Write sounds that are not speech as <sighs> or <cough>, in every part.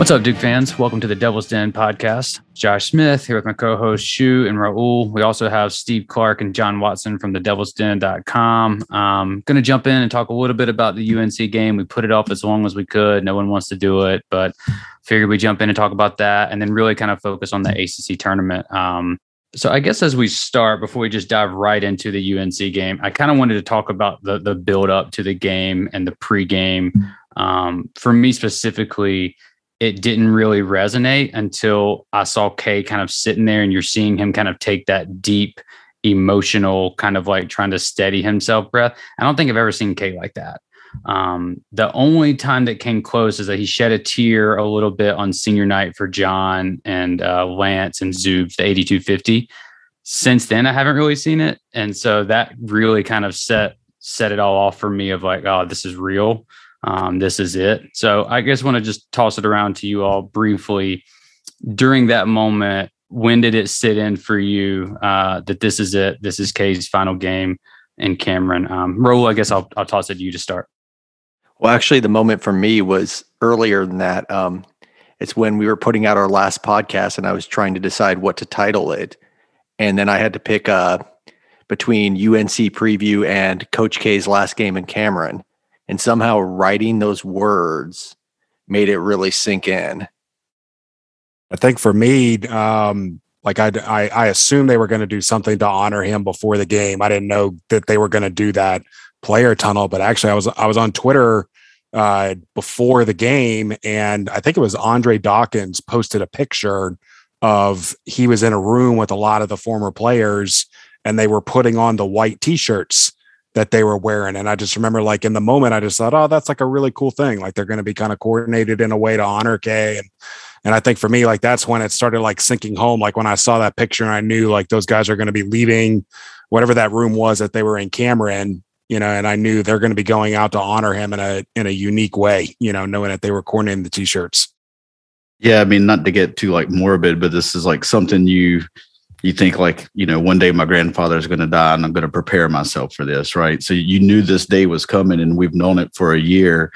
What's up, Duke fans? Welcome to the Devil's Den podcast. Josh Smith here with my co-host Shoe and Raul. We also have Steve Clark and John Watson from the Devil's Den.com. Um, going to jump in and talk a little bit about the UNC game. We put it off as long as we could. No one wants to do it, but figured we jump in and talk about that, and then really kind of focus on the ACC tournament. Um, so I guess as we start, before we just dive right into the UNC game, I kind of wanted to talk about the the build up to the game and the pregame. Um, for me specifically it didn't really resonate until I saw K kind of sitting there and you're seeing him kind of take that deep emotional kind of like trying to steady himself breath. I don't think I've ever seen K like that. Um, the only time that came close is that he shed a tear a little bit on senior night for Jon and uh, Lance and Zoobs, the 8250. Since then, I haven't really seen it. And so that really kind of set set it all off for me of like, oh, this is real um, this is it. So I guess want to just toss it around to you all briefly. During that moment, when did it sit in for you uh, that this is it? This is K's final game in Cameron. Um, Raul, I guess I'll, I'll toss it to you to start. Well, actually, the moment for me was earlier than that. Um, it's when we were putting out our last podcast, and I was trying to decide what to title it, and then I had to pick uh, between UNC preview and Coach K's last game in Cameron and somehow writing those words made it really sink in. I think for me, um, like I, I, I assumed they were going to do something to honor him before the game. I didn't know that they were going to do that player tunnel, but actually, I was I was on Twitter uh, before the game, and I think it was Andre Dawkins posted a picture of he was in a room with a lot of the former players, and they were putting on the white T-shirts that they were wearing. And I just remember like in the moment, I just thought, oh, that's like a really cool thing. Like they're going to be kind of coordinated in a way to honor K. And, and I think for me, like that's when it started like sinking home. Like when I saw that picture and I knew like those guys are going to be leaving whatever that room was that they were in camera Cameron, you know, and I knew they're going to be going out to honor him in a, in a unique way, you know, knowing that they were coordinating the t-shirts. Yeah. I mean, not to get too like morbid, but this is like something you, you think like you know one day my grandfather is going to die and i'm going to prepare myself for this right? So you knew this day was coming and we've known it for a year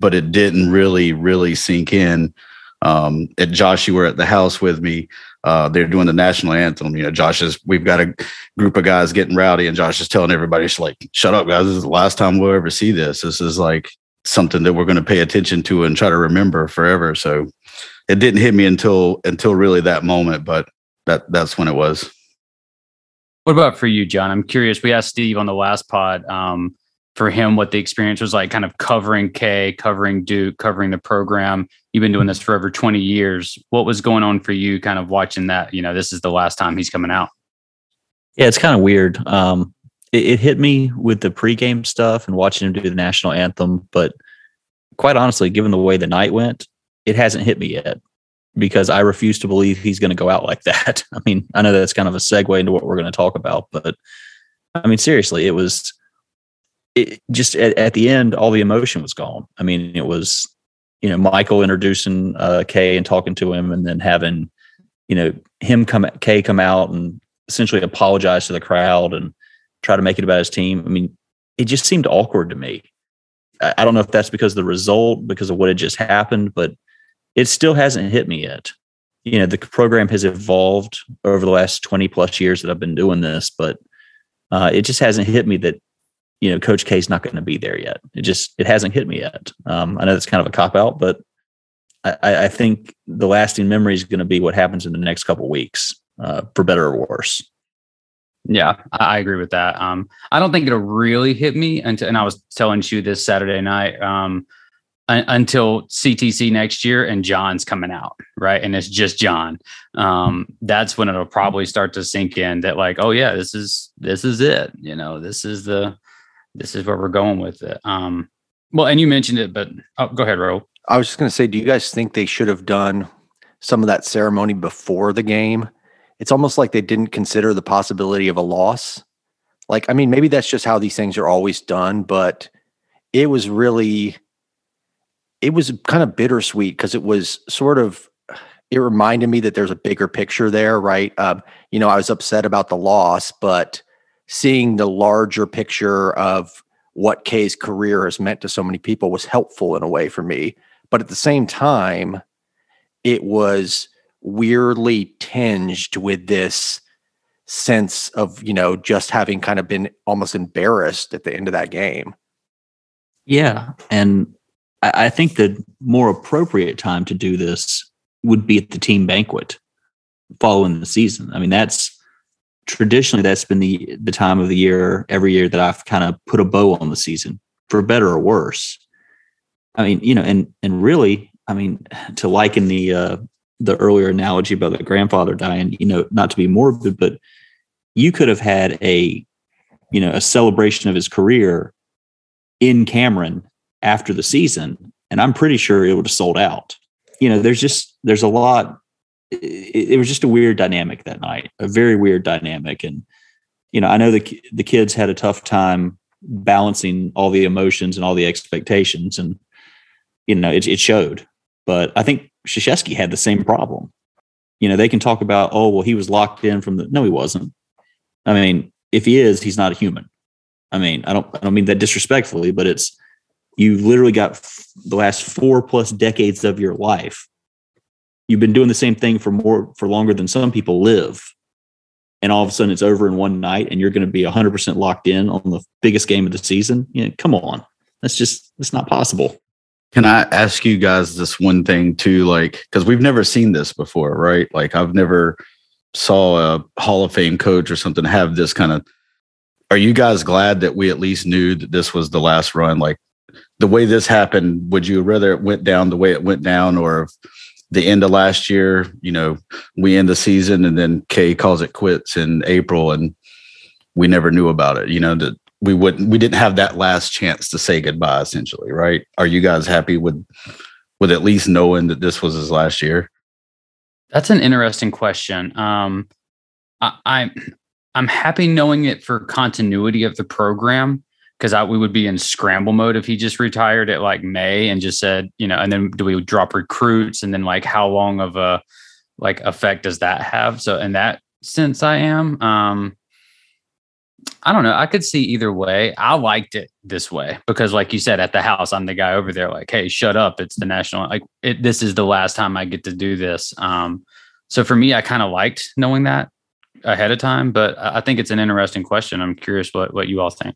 but it didn't really really sink in. Um at josh you were at the house with me. Uh they're doing the national anthem. You know josh is we've got a group of guys getting rowdy and josh is telling everybody just like shut up guys. This is the last time we'll ever see this. This is like something that we're going to pay attention to and try to remember forever. So it didn't hit me until until really that moment but that that's when it was. What about for you, John? I'm curious. We asked Steve on the last pod um, for him what the experience was like, kind of covering K, covering Duke, covering the program. You've been doing this for over 20 years. What was going on for you, kind of watching that? You know, this is the last time he's coming out. Yeah, it's kind of weird. Um, it, it hit me with the pregame stuff and watching him do the national anthem, but quite honestly, given the way the night went, it hasn't hit me yet because I refuse to believe he's going to go out like that. <laughs> I mean, I know that's kind of a segue into what we're going to talk about, but I mean, seriously, it was it just at, at the end, all the emotion was gone. I mean, it was, you know, Michael introducing uh, K and talking to him and then having, you know, him come, K come out and essentially apologize to the crowd and try to make it about his team. I mean, it just seemed awkward to me. I, I don't know if that's because of the result, because of what had just happened, but it still hasn't hit me yet. You know, the program has evolved over the last 20 plus years that I've been doing this, but uh, it just hasn't hit me that, you know, Coach K is not going to be there yet. It just, it hasn't hit me yet. Um, I know that's kind of a cop out, but I, I think the lasting memory is going to be what happens in the next couple weeks, uh, for better or worse. Yeah, I agree with that. Um, I don't think it'll really hit me until, and I was telling you this Saturday night. Um, until CTC next year and Jon's coming out, right? And it's just Jon. Um, that's when it'll probably start to sink in that like, oh yeah, this is this is it. You know, this is the this is where we're going with it. Um, well, and you mentioned it, but oh, go ahead, Ro. I was just going to say, do you guys think they should have done some of that ceremony before the game? It's almost like they didn't consider the possibility of a loss. Like, I mean, maybe that's just how these things are always done, but it was really it was kind of bittersweet because it was sort of it reminded me that there's a bigger picture there, right? Um, you know, I was upset about the loss, but seeing the larger picture of what K's career has meant to so many people was helpful in a way for me. But at the same time, it was weirdly tinged with this sense of, you know, just having kind of been almost embarrassed at the end of that game. Yeah. And I, think the more appropriate time to do this would be at the team banquet following the season. I mean, that's traditionally that's been the the time of the year every year that I've kind of put a bow on the season, for better or worse. I mean, you know, and and really, I mean, to liken the uh, the earlier analogy about the grandfather dying, you know, not to be morbid, but you could have had a, you know, a celebration of his career in Cameron after the season, and I'm pretty sure it would have sold out. You know, there's just there's a lot. It, it was just a weird dynamic that night, a very weird dynamic, and you know, I know the the kids had a tough time balancing all the emotions and all the expectations, and you know, it, it showed. But I think Krzyzewski had the same problem. You know, they can talk about, oh, well, he was locked in from the. No, he wasn't. I mean, if he is, he's not a human. I mean, I don't, I don't mean that disrespectfully, but it's you literally got f- the last four plus decades of your life. You've been doing the same thing for more for longer than some people live, and all of a sudden it's over in one night, and you're going to be 100 percent locked in on the biggest game of the season. You know, come on, that's just that's not possible. Can I ask you guys this one thing too? Like, because we've never seen this before, right? Like, I've never saw a Hall of Fame coach or something have this kind of. Are you guys glad that we at least knew that this was the last run? Like, the way this happened, would you rather it went down the way it went down, or the end of last year? You know, we end the season and then K calls it quits in April, and we never knew about it. You know that we wouldn't we didn't have that last chance to say goodbye essentially right are you guys happy with with at least knowing that this was his last year that's an interesting question um I, i'm i'm happy knowing it for continuity of the program because we would be in scramble mode if he just retired at like may and just said you know and then do we drop recruits and then like how long of a like effect does that have so in that sense i am um I don't know. I could see either way. I liked it this way because, like you said, at the house, I'm the guy over there, like, "Hey, shut up! It's the national. Like, it, this is the last time I get to do this." Um, so for me, I kind of liked knowing that ahead of time. But I think it's an interesting question. I'm curious what what you all think.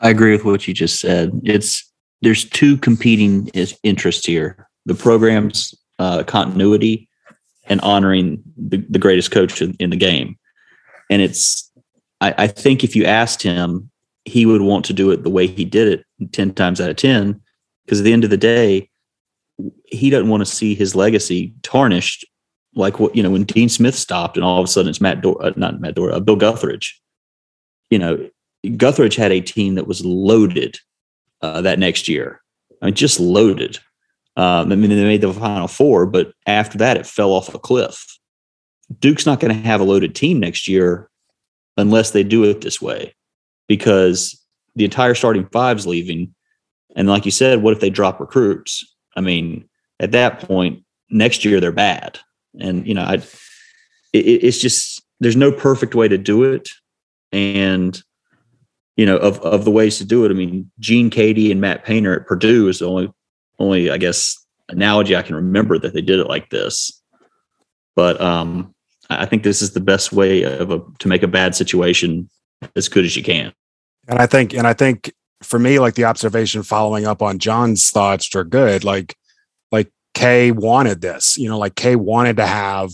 I agree with what you just said. It's there's two competing interests here: the program's uh, continuity and honoring the, the greatest coach in, in the game. And it's I, I think if you asked him, he would want to do it the way he did it 10 times out of 10. Because at the end of the day, he doesn't want to see his legacy tarnished like what, you know, when Dean Smith stopped and all of a sudden it's Matt, Dor- uh, not Matt Dor, uh, Bill Guthridge. You know, Guthridge had a team that was loaded uh, that next year. I mean, just loaded. Um, I mean, they made the final four, but after that, it fell off a cliff. Duke's not going to have a loaded team next year unless they do it this way because the entire starting five's leaving. And like you said, what if they drop recruits? I mean, at that point, next year they're bad. And, you know, I, it, it's just, there's no perfect way to do it. And, you know, of, of the ways to do it, I mean, Gene Keady and Matt Painter at Purdue is the only, only, I guess, analogy I can remember that they did it like this. But, um, I think this is the best way of a, to make a bad situation as good as you can. And I think, and I think for me, like the observation following up on John's thoughts are good. Like, like K wanted this, you know, like K wanted to have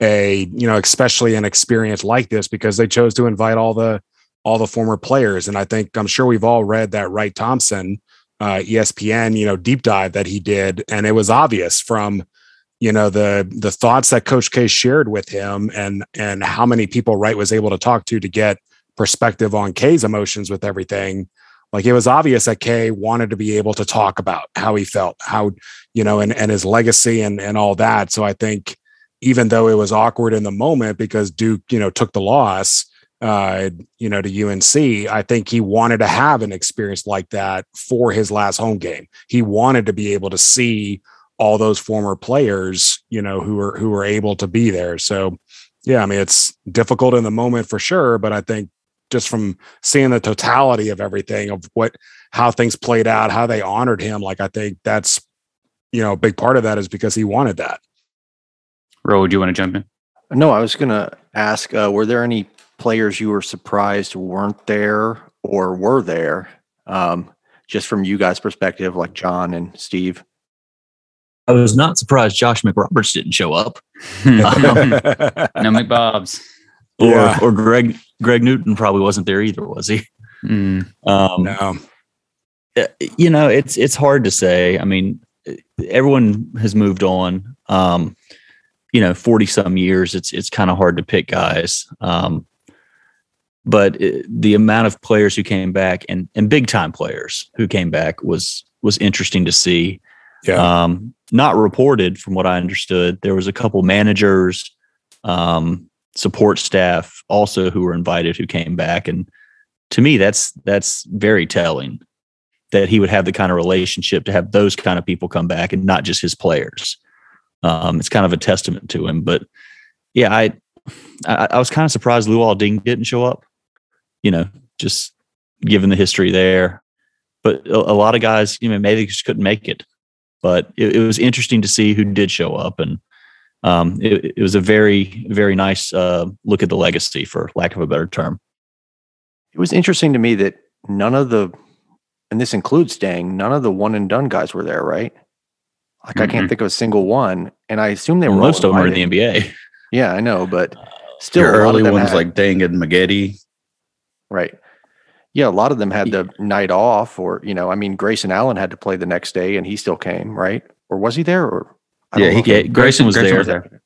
a, you know, especially an experience like this because they chose to invite all the, all the former players. And I think I'm sure we've all read that Wright Thompson, uh, ESPN, you know, deep dive that he did. And it was obvious from, you know the the thoughts that coach k shared with him and and how many people wright was able to talk to to get perspective on k's emotions with everything like it was obvious that K wanted to be able to talk about how he felt, how, you know, and, and his legacy and, and all that. So I think even though it was awkward in the moment because Duke, you know, took the loss, uh, you know, to UNC, I think he wanted to have an experience like that for his last home game. He wanted to be able to see all those former players, you know, who were who were able to be there. So yeah, I mean it's difficult in the moment for sure, but I think just from seeing the totality of everything of what how things played out, how they honored him, like I think that's you know, a big part of that is because he wanted that. Ro, do you want to jump in? No, I was going to ask uh, were there any players you were surprised weren't there or were there? Um, just from you guys' perspective, like John and Steve. I was not surprised Josh McRoberts didn't show up, <laughs> no McBobs. or Yeah. or Greg Greg Newton probably wasn't there either, was he? Mm. Um, no. uh, you know, it's it's hard to say. I mean, everyone has moved on. Um, you know, forty some years. It's it's kind of hard to pick guys. Um, but it, the amount of players who came back and and big time players who came back was was interesting to see. Yeah. Um, not reported from what I understood. There was a couple managers, um, support staff also who were invited who came back, and to me, that's that's very telling that he would have the kind of relationship to have those kind of people come back and not just his players. Um, it's kind of a testament to him. But yeah, I I, I was kind of surprised Luol Deng didn't show up. You know, just given the history there. But a, a lot of guys, you know, maybe just couldn't make it. But it, it was interesting to see who did show up, and um, it, it was a very very nice uh, look at the legacy, for lack of a better term. It was interesting to me that none of the, and this includes Deng, none of the one and done guys were there, right? Like I can't think of a single one, and I assume they were Well, all most of them are in the NBA. Yeah, I know, but still, Your a lot of early them ones had- like Deng and Maggette. Right. Yeah, a lot of them had the night off, or you know, I mean, Grayson Allen had to play the next day, and he still came, right? Or was he there? Or I Yeah, don't he. Yeah, Grayson was Grayson there.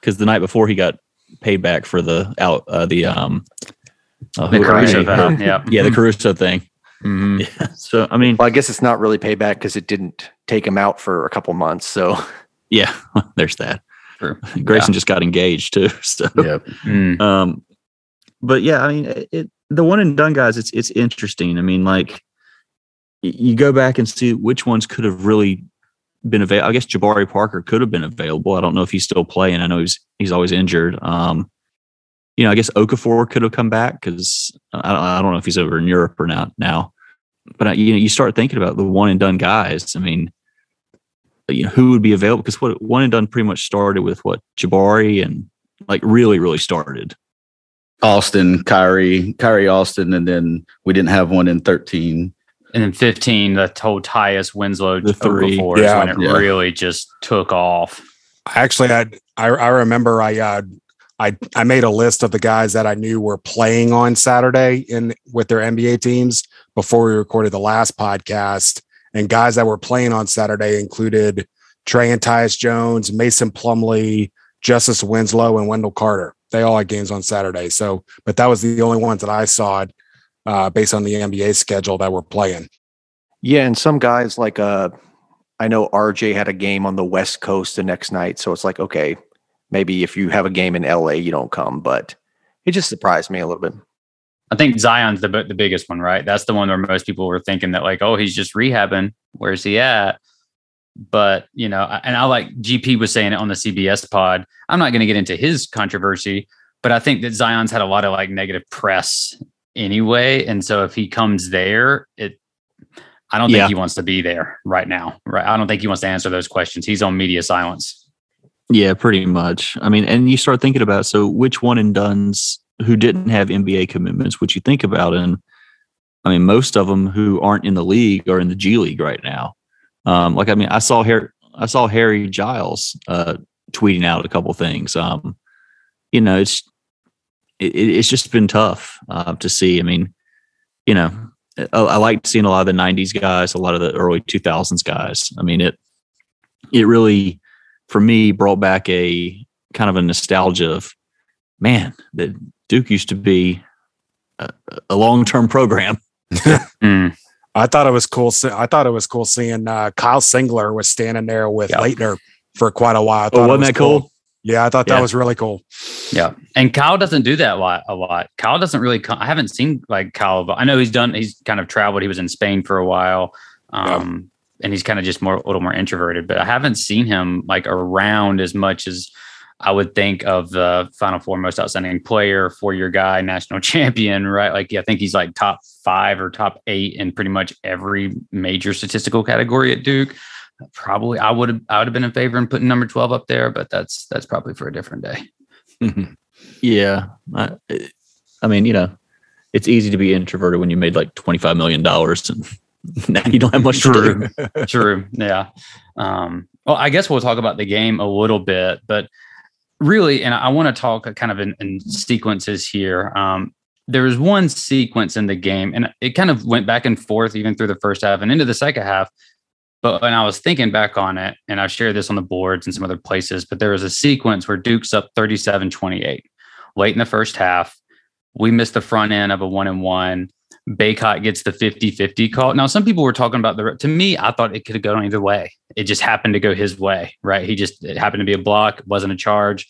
because the night before he got paid back for the out uh, the um uh, The Caruso right. vote, yeah. yeah the Caruso thing. Mhm. Yeah. <laughs> So I mean, Well, I guess it's not really payback because it didn't take him out for a couple months. So yeah, <laughs> there's that. True. Grayson just got engaged too. <laughs> So Yep. Mm. um but yeah i mean it, it the one and done guys it's it's interesting. I mean like you go back and see which ones could have really been available i guess jabari parker could have been available. I don't know if he's still playing. I know he's he's always injured. Um you know i guess okafor could have come back because I, don't- I don't know if he's over in europe or not now but you know you start thinking about the one and done guys. I mean you know who would be available? Because what one and done pretty much started with what jabari and like really really started Austin, Kyrie, Kyrie Austin, and then we didn't have one in 13. And then 15, the whole Tyus Winslow The three. Okafor is Yeah. when it Yeah. really just took off. Actually, I I, I remember I uh, I I made a list of the guys that I knew were playing on Saturday in with their NBA teams before we recorded the last podcast. And guys that were playing on Saturday included Trey and Tyus Jones, Mason Plumlee, Justice Winslow, and Wendell Carter. They all had games on Saturday. So, but that was the only ones that I saw uh, based on the NBA schedule that were playing. yeah, and some guys like uh, I know RJ had a game on the West Coast the next night, so it's like okay, maybe if you have a game in LA, you don't come, but it just surprised me a little bit. I think Zion's the the biggest one, right? That's the one where most people were thinking that like, oh, he's just rehabbing. Where's he at? But you know, and I like GP was saying it on the CBS pod. I'm not going to get into his controversy, but I think that Zion's had a lot of like negative press anyway, and so if he comes there, it. I don't think Yeah. he wants to be there right now. Right? I don't think he wants to answer those questions. He's on media silence. Yeah, pretty much. I mean, and you start thinking about so which one and duns who didn't have NBA commitments, which you think about, and I mean, most of them who aren't in the league are in the G League right now. Um, like, I mean, I saw Harry, I saw Harry Giles uh, tweeting out a couple things. Um, you know, it's it, it's just been tough uh, to see. I mean, you know, I, I liked seeing a lot of the '90s guys, a lot of the early 2000s guys. I mean, it it really for me brought back a kind of a nostalgia of man that Duke used to be a, a long term program. <laughs> Mm. I thought it was cool. I thought it was cool seeing uh, Kyle Singler was standing there with Yeah. Laettner for quite a while. Oh, wasn't was that cool? Yeah, I thought Yeah. that was really cool. Yeah, and Kyle doesn't do that a lot. A lot. Kyle doesn't really. co- I haven't seen like Kyle, but I know he's done. He's kind of traveled. He was in Spain for a while, um, and he's kind of just more a little more introverted. But I haven't seen him like around as much as I would think of the Final Four most outstanding player, four year guy, national <laughs> champion. Right? Like I think he's like top five or top eight in pretty much every major statistical category at Duke. probably I would have I would have been in favor in putting number 12 up there, but that's that's probably for a different day. <laughs> yeah. I, I mean, you know, it's easy to be introverted when you made like $25 million and <laughs> now you don't have much True. True. Yeah. Um, well, I guess we'll talk about the game a little bit, but really, and I want to talk kind of in, in sequences here. Um, there was one sequence in the game, and it kind of went back and forth even through the first half and into the second half. But when I was thinking back on it, and I've shared this on the boards and some other places, but there was a sequence where Duke's up 37 28 late in the first half. We missed the front end of a one and one. Bacot gets the 50 50 call. Now, some people were talking about the, to me, I thought it could have gone either way. It just happened to go his way, right? He just, it happened to be a block, wasn't a charge.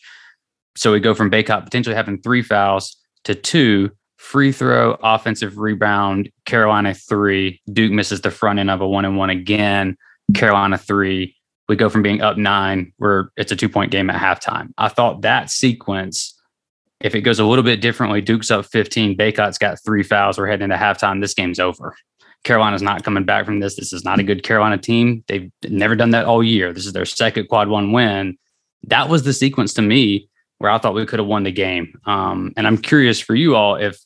So we go from Bacot potentially having three fouls to two free throw, offensive rebound, Carolina three. Duke misses the front end of a one and one again. Carolina three. We go from being up nine, where it's a two point game at halftime. I thought that sequence, if it goes a little bit differently, Duke's up 15, Bacot's got three fouls. We're heading into halftime. This game's over. Carolina's not coming back from this. This is not a good Carolina team. They've never done that all year. This is their second quad one win. That was the sequence to me where I thought we could have won the game. Um, and I'm curious for you all if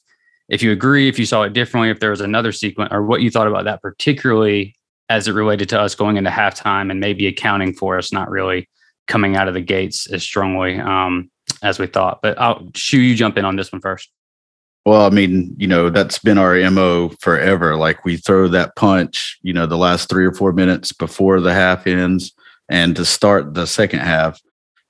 if you agree, if you saw it differently, if there was another sequence, or what you thought about that, particularly as it related to us going into halftime and maybe accounting for us not really coming out of the gates as strongly um, as we thought. But I'll Shoe you jump in on this one first. Well, I mean, you know, that's been our MO forever. Like we throw that punch, you know, the last three or four minutes before the half ends and to start the second half.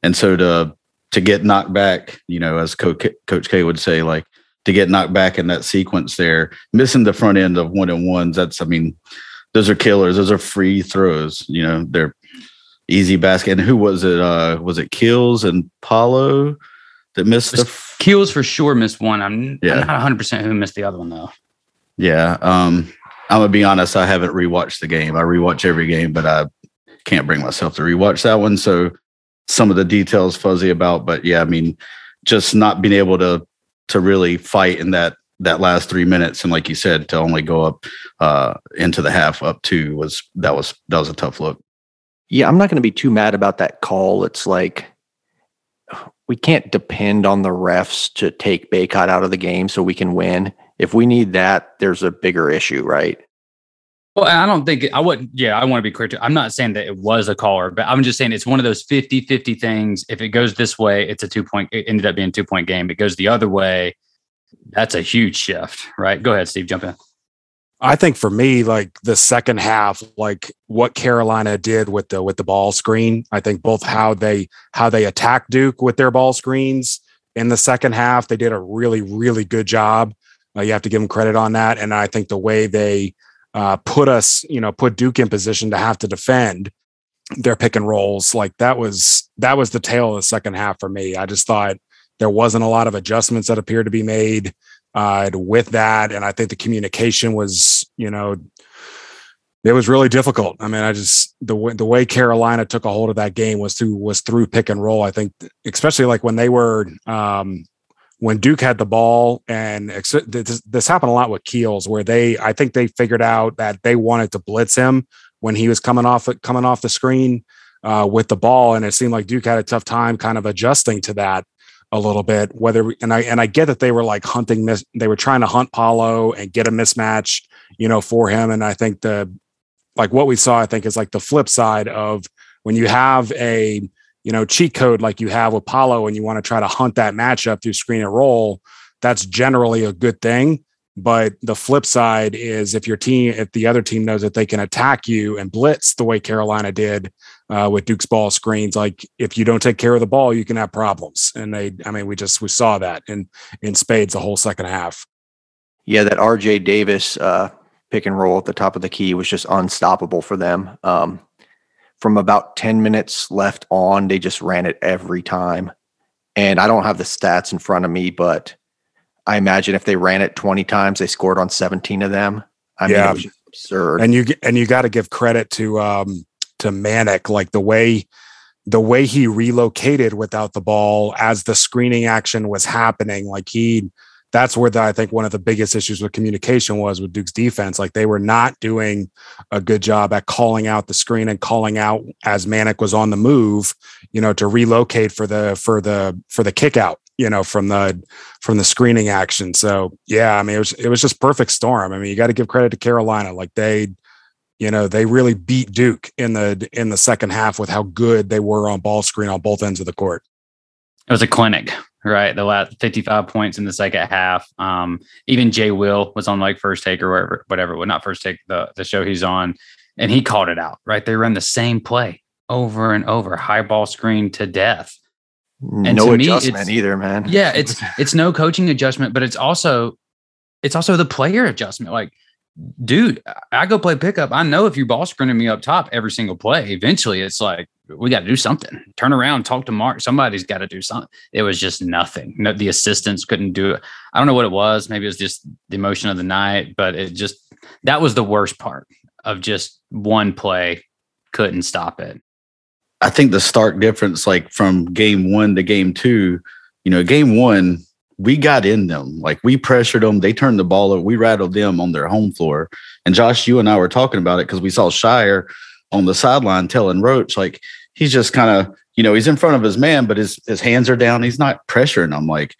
And so to to get knocked back, you know, as Coach, K would say, like to get knocked back in that sequence there, missing the front end of one and ones. That's, I mean, those are killers. Those are free throws. You know, they're easy basket. And who was it? Uh, was it Keels and Paolo that missed the f- Keels for sure missed one. I'm, yeah. I'm not 100 percent who missed the other one though. Yeah. Um, I'm gonna be honest. I haven't rewatched the game. I rewatch every game, but I can't bring myself to rewatch that one. So some of the details fuzzy about. But yeah, I mean, just not being able to to really fight in that that last three minutes and like you said to only go up uh into the half up two was that was that was a tough look yeah i'm not going to be too mad about that call it's like we can't depend on the refs to take Bacot out of the game so we can win if we need that there's a bigger issue right well, I don't think I wouldn't. Yeah, I want to be clear. Too. I'm not saying that it was a caller, but I'm just saying it's one of those 50 50 things. If it goes this way, it's a two point, it ended up being a two point game. It goes the other way, that's a huge shift, right? Go ahead, Steve, jump in. I think for me, like the second half, like what Carolina did with the with the ball screen, I think both how they how they attacked Duke with their ball screens in the second half, they did a really really good job. Uh, you have to give them credit on that, and I think the way they uh, put us, you know, put Duke in position to have to defend their pick and rolls. Like that was that was the tale of the second half for me. I just thought there wasn't a lot of adjustments that appeared to be made uh, with that, and I think the communication was, you know, it was really difficult. I mean, I just the way the way Carolina took a hold of that game was through was through pick and roll. I think, especially like when they were um, when Duke had the ball, and this, this happened a lot with Keels, where they, I think they figured out that they wanted to blitz him when he was coming off coming off the screen uh, with the ball, and it seemed like Duke had a tough time kind of adjusting to that a little bit. Whether and I and I get that they were like hunting miss, they were trying to hunt Paolo and get a mismatch, you know, for him, and I think the like what we saw, I think is like the flip side of when you have a you know, cheat code like you have with Paolo and you want to try to hunt that matchup through screen and roll, that's generally a good thing. But the flip side is if your team, if the other team knows that they can attack you and blitz the way Carolina did uh, with Duke's ball screens, like if you don't take care of the ball, you can have problems. And they, I mean, we just we saw that in in spades the whole second half. Yeah, that RJ Davis uh, pick and roll at the top of the key was just unstoppable for them. Um, from about 10 minutes left on, they just ran it every time. And I don't have the stats in front of me, but I imagine if they ran it 20 times, they scored on 17 of them. I yeah. mean, it was just absurd. And you and you got to give credit to um to Manek, like the way the way he relocated without the ball as the screening action was happening. Like he that's where the, I think one of the biggest issues with communication was with Duke's defense. Like they were not doing a good job at calling out the screen and calling out as Manek was on the move, you know, to relocate for the for the for the kick out, you know, from the from the screening action. So yeah, I mean it was it was just perfect storm. I mean, you got to give credit to Carolina. Like they you know they really beat duke in the in the second half with how good they were on ball screen on both ends of the court it was a clinic right? The last 55 points in the second half. Um, even Jay Will was on like first take or whatever, whatever, well, not first take the, the show he's on, and he called it out, right? They run the same play over and over, high ball screen to death. And no adjustment either, man. Yeah, it's it's no coaching adjustment, but it's also it's also the player adjustment. Like dude, I go play pickup. I know if you ball screening me up top every single play, eventually it's like we got to do something. Turn around, talk to Mark. Somebody's got to do something. It was just nothing. No, the assistants couldn't do it. I don't know what it was. Maybe it was just the emotion of the night, but it just that was the worst part of just one play couldn't stop it. I think the stark difference, like from game one to game two, you know, game one, we got in them. Like we pressured them. They turned the ball over. We rattled them on their home floor. And Josh, you and I were talking about it because we saw Scheyer on the sideline telling Roach, like, he's just kind of, you know, he's in front of his man, but his his hands are down. He's not pressuring them. Like,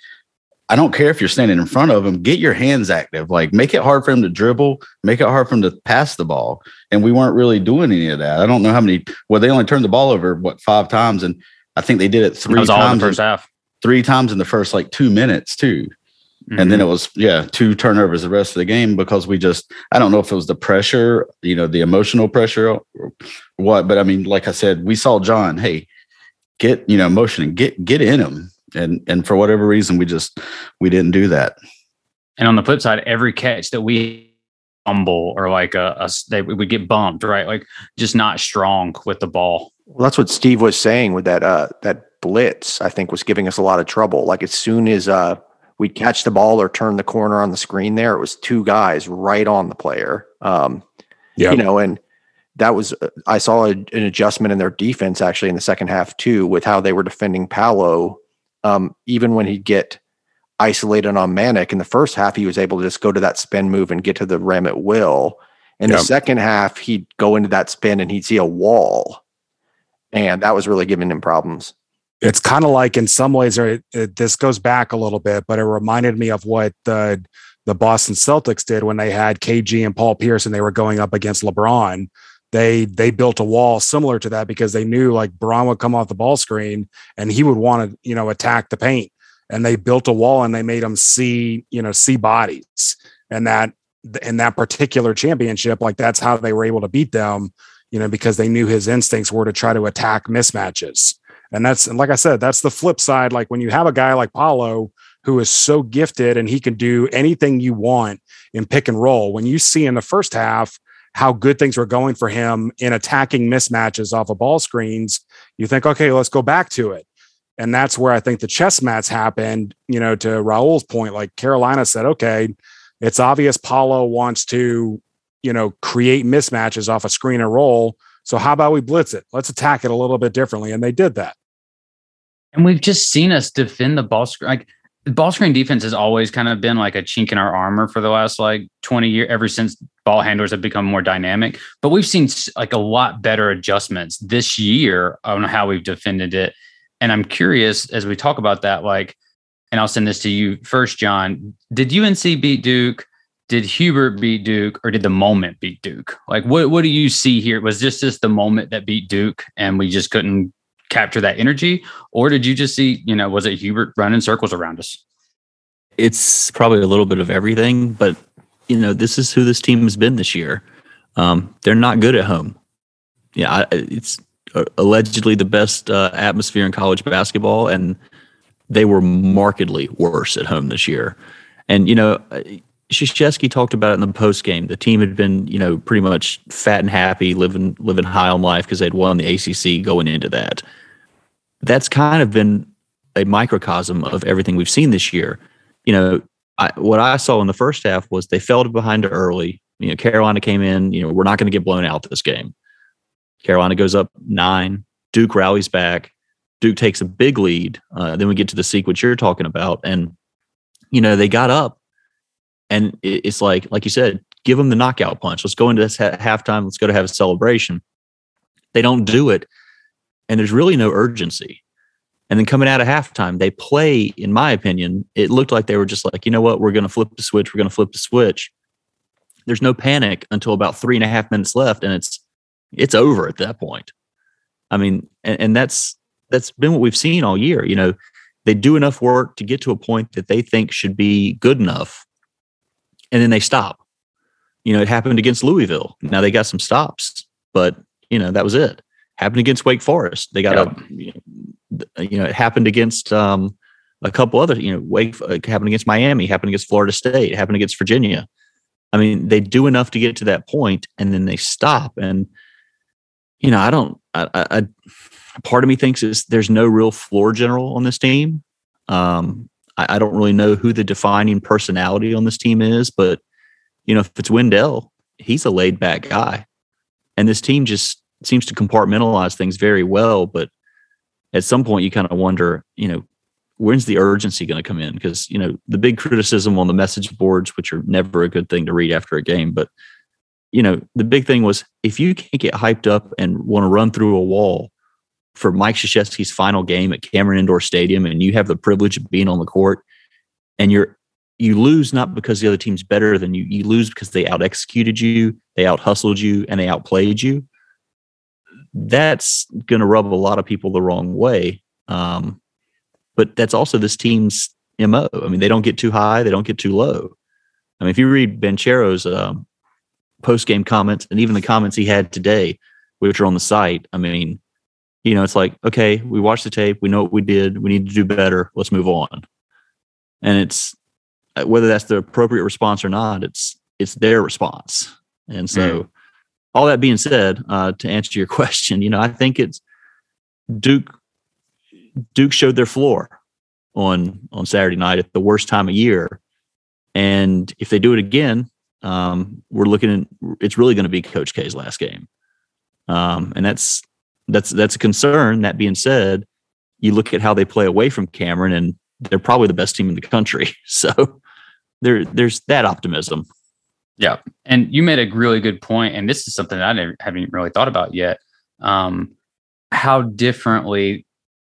I don't care if you're standing in front of him, get your hands active. Like, make it hard for him to dribble, make it hard for him to pass the ball. And we weren't really doing any of that. I don't know how many, well, they only turned the ball over, what, five times. And I think they did it three times. all in the first half three times in the first like two minutes too. Mm-hmm. And then mm-hmm. it was, yeah, two turnovers the rest of the game because we just, I don't know if it was the pressure, you know, the emotional pressure or what, but I mean, like I said, we saw Jon, hey, get, you know, motion and get, get in him. And, and for whatever reason, we just, we didn't do that. And on the flip side, every catch that we fumble or like a, a they would get bumped, right? Like just not strong with the ball. Well, that's what Steve was saying with that, uh, that blitz, I think was giving us a lot of trouble. Like as soon as uh, we'd catch the ball or turn the corner on the screen there, it was two guys right on the player. Um, yep. You know, and that was, uh, I saw a, an adjustment in their defense actually in the second half too, with how they were defending Paolo. Um, even when he'd get isolated on Manek in the first half, he was able to just go to that spin move and get to the rim at will. In yep. the second half, he'd go into that spin and he'd see a wall. And that was really giving him problems it's kind of like in some ways it, it, this goes back a little bit but it reminded me of what the the Boston Celtics did when they had KG and Paul Pierce and they were going up against LeBron. They they built a wall similar to that because they knew like Bron would come off the ball screen and he would want to you know attack the paint. And they built a wall and they made him see you know see bodies. And that in that particular championship like that's how they were able to beat them you know because they knew his instincts were to try to attack mismatches and that's and like I said, that's the flip side. Like when you have a guy like Paolo who is so gifted and he can do anything you want in pick and roll. When you see in the first half how good things were going for him in attacking mismatches off of ball screens, you think, okay, let's go back to it. And that's where I think the chess mats happened, you know, to Raul's point. Like Carolina said, okay, it's obvious Paolo wants to, you know, create mismatches off a screen and roll. So how about we blitz it? Let's attack it a little bit differently. And they did that. And we've just seen us defend the ball screen. Like the ball screen defense has always kind of been like a chink in our armor for the last like 20 years, ever since ball handlers have become more dynamic. But we've seen like a lot better adjustments this year on how we've defended it. And I'm curious as we talk about that, like, and I'll send this to you first, John. Did UNC beat Duke? Did Hubert beat Duke or did the moment beat Duke? Like, what, what do you see here? Was this just the moment that beat Duke and we just couldn't capture that energy? Or did you just see, you know, was it Hubert running circles around us? It's probably a little bit of everything, but you know, this is who this team has been this year. Um, they're not good at home. Yeah, it's uh, allegedly the best uh, atmosphere in college basketball, and they were markedly worse at home this year. And you know, Krzyzewski talked about it in the post game. The team had been, you know, pretty much fat and happy, living living high on life because they'd won the ACC going into that that's kind of been a microcosm of everything we've seen this year. You know, I, what I saw in the first half was they fell behind early. You know, Carolina came in. You know, we're not going to get blown out this game. Carolina goes up nine. Duke rallies back. Duke takes a big lead. Uh, then we get to the sequence you're talking about, and you know, they got up and it's like, like you said, give them the knockout punch. Let's go into this ha- halftime. Let's go to have a celebration. They don't do it. And there's really no urgency. And then coming out of halftime, they play, in my opinion, it looked like they were just like, you know what, we're going to flip the switch. We're going to flip the switch. There's no panic until about three and a half minutes left, and it's it's over at that point. I mean, and, and that's that's been what we've seen all year. You know, they do enough work to get to a point that they think should be good enough, and then they stop. You know, it happened against Louisville. Now they got some stops, but you know that was it. Happened against Wake Forest. They got yep. a, you know, it happened against um, a couple other. You know, Wake uh, happened against Miami. Happened against Florida State. Happened against Virginia. I mean, they do enough to get to that point, and then they stop. And you know, I don't. I, I part of me thinks is there's no real floor general on this team. Um, I, I, don't really know who the defining personality on this team is, but you know, if it's Wendell, he's a laid back guy, and this team just seems to compartmentalize things very well. But at some point, you kind of wonder, you know, when's the urgency going to come in? Because you know, the big criticism on the message boards, which are never a good thing to read after a game, but you know, the big thing was if you can't get hyped up and want to run through a wall for Mike Krzyzewski's final game at Cameron Indoor Stadium, and you have the privilege of being on the court, and you're you lose not because the other team's better than you. You lose because they out executed you, they out hustled you, and they outplayed you. That's going to rub a lot of people the wrong way. Um, but that's also this team's mo. I mean, they don't get too high, they don't get too low. I mean, if you read Banchero's um, post game comments and even the comments he had today, which are on the site, I mean, you know, it's like, okay, we watched the tape, we know what we did, we need to do better, let's move on. And it's uh, whether that's the appropriate response or not, it's it's their response. And so, mm. all that being said, uh, to answer your <laughs> question, you know, I think it's Duke. Duke showed their floor on on Saturday night at the worst time of year, and if they do it again, um, we're looking at it's really going to be Coach K's last game, um, and that's that's that's a concern. That being said, you look at how they play away from Cameron, and they're probably the best team in the country. <laughs> So there there's that optimism. Yeah, and you made a really good point, and this is something that I never, haven't really thought about yet. Um, how differently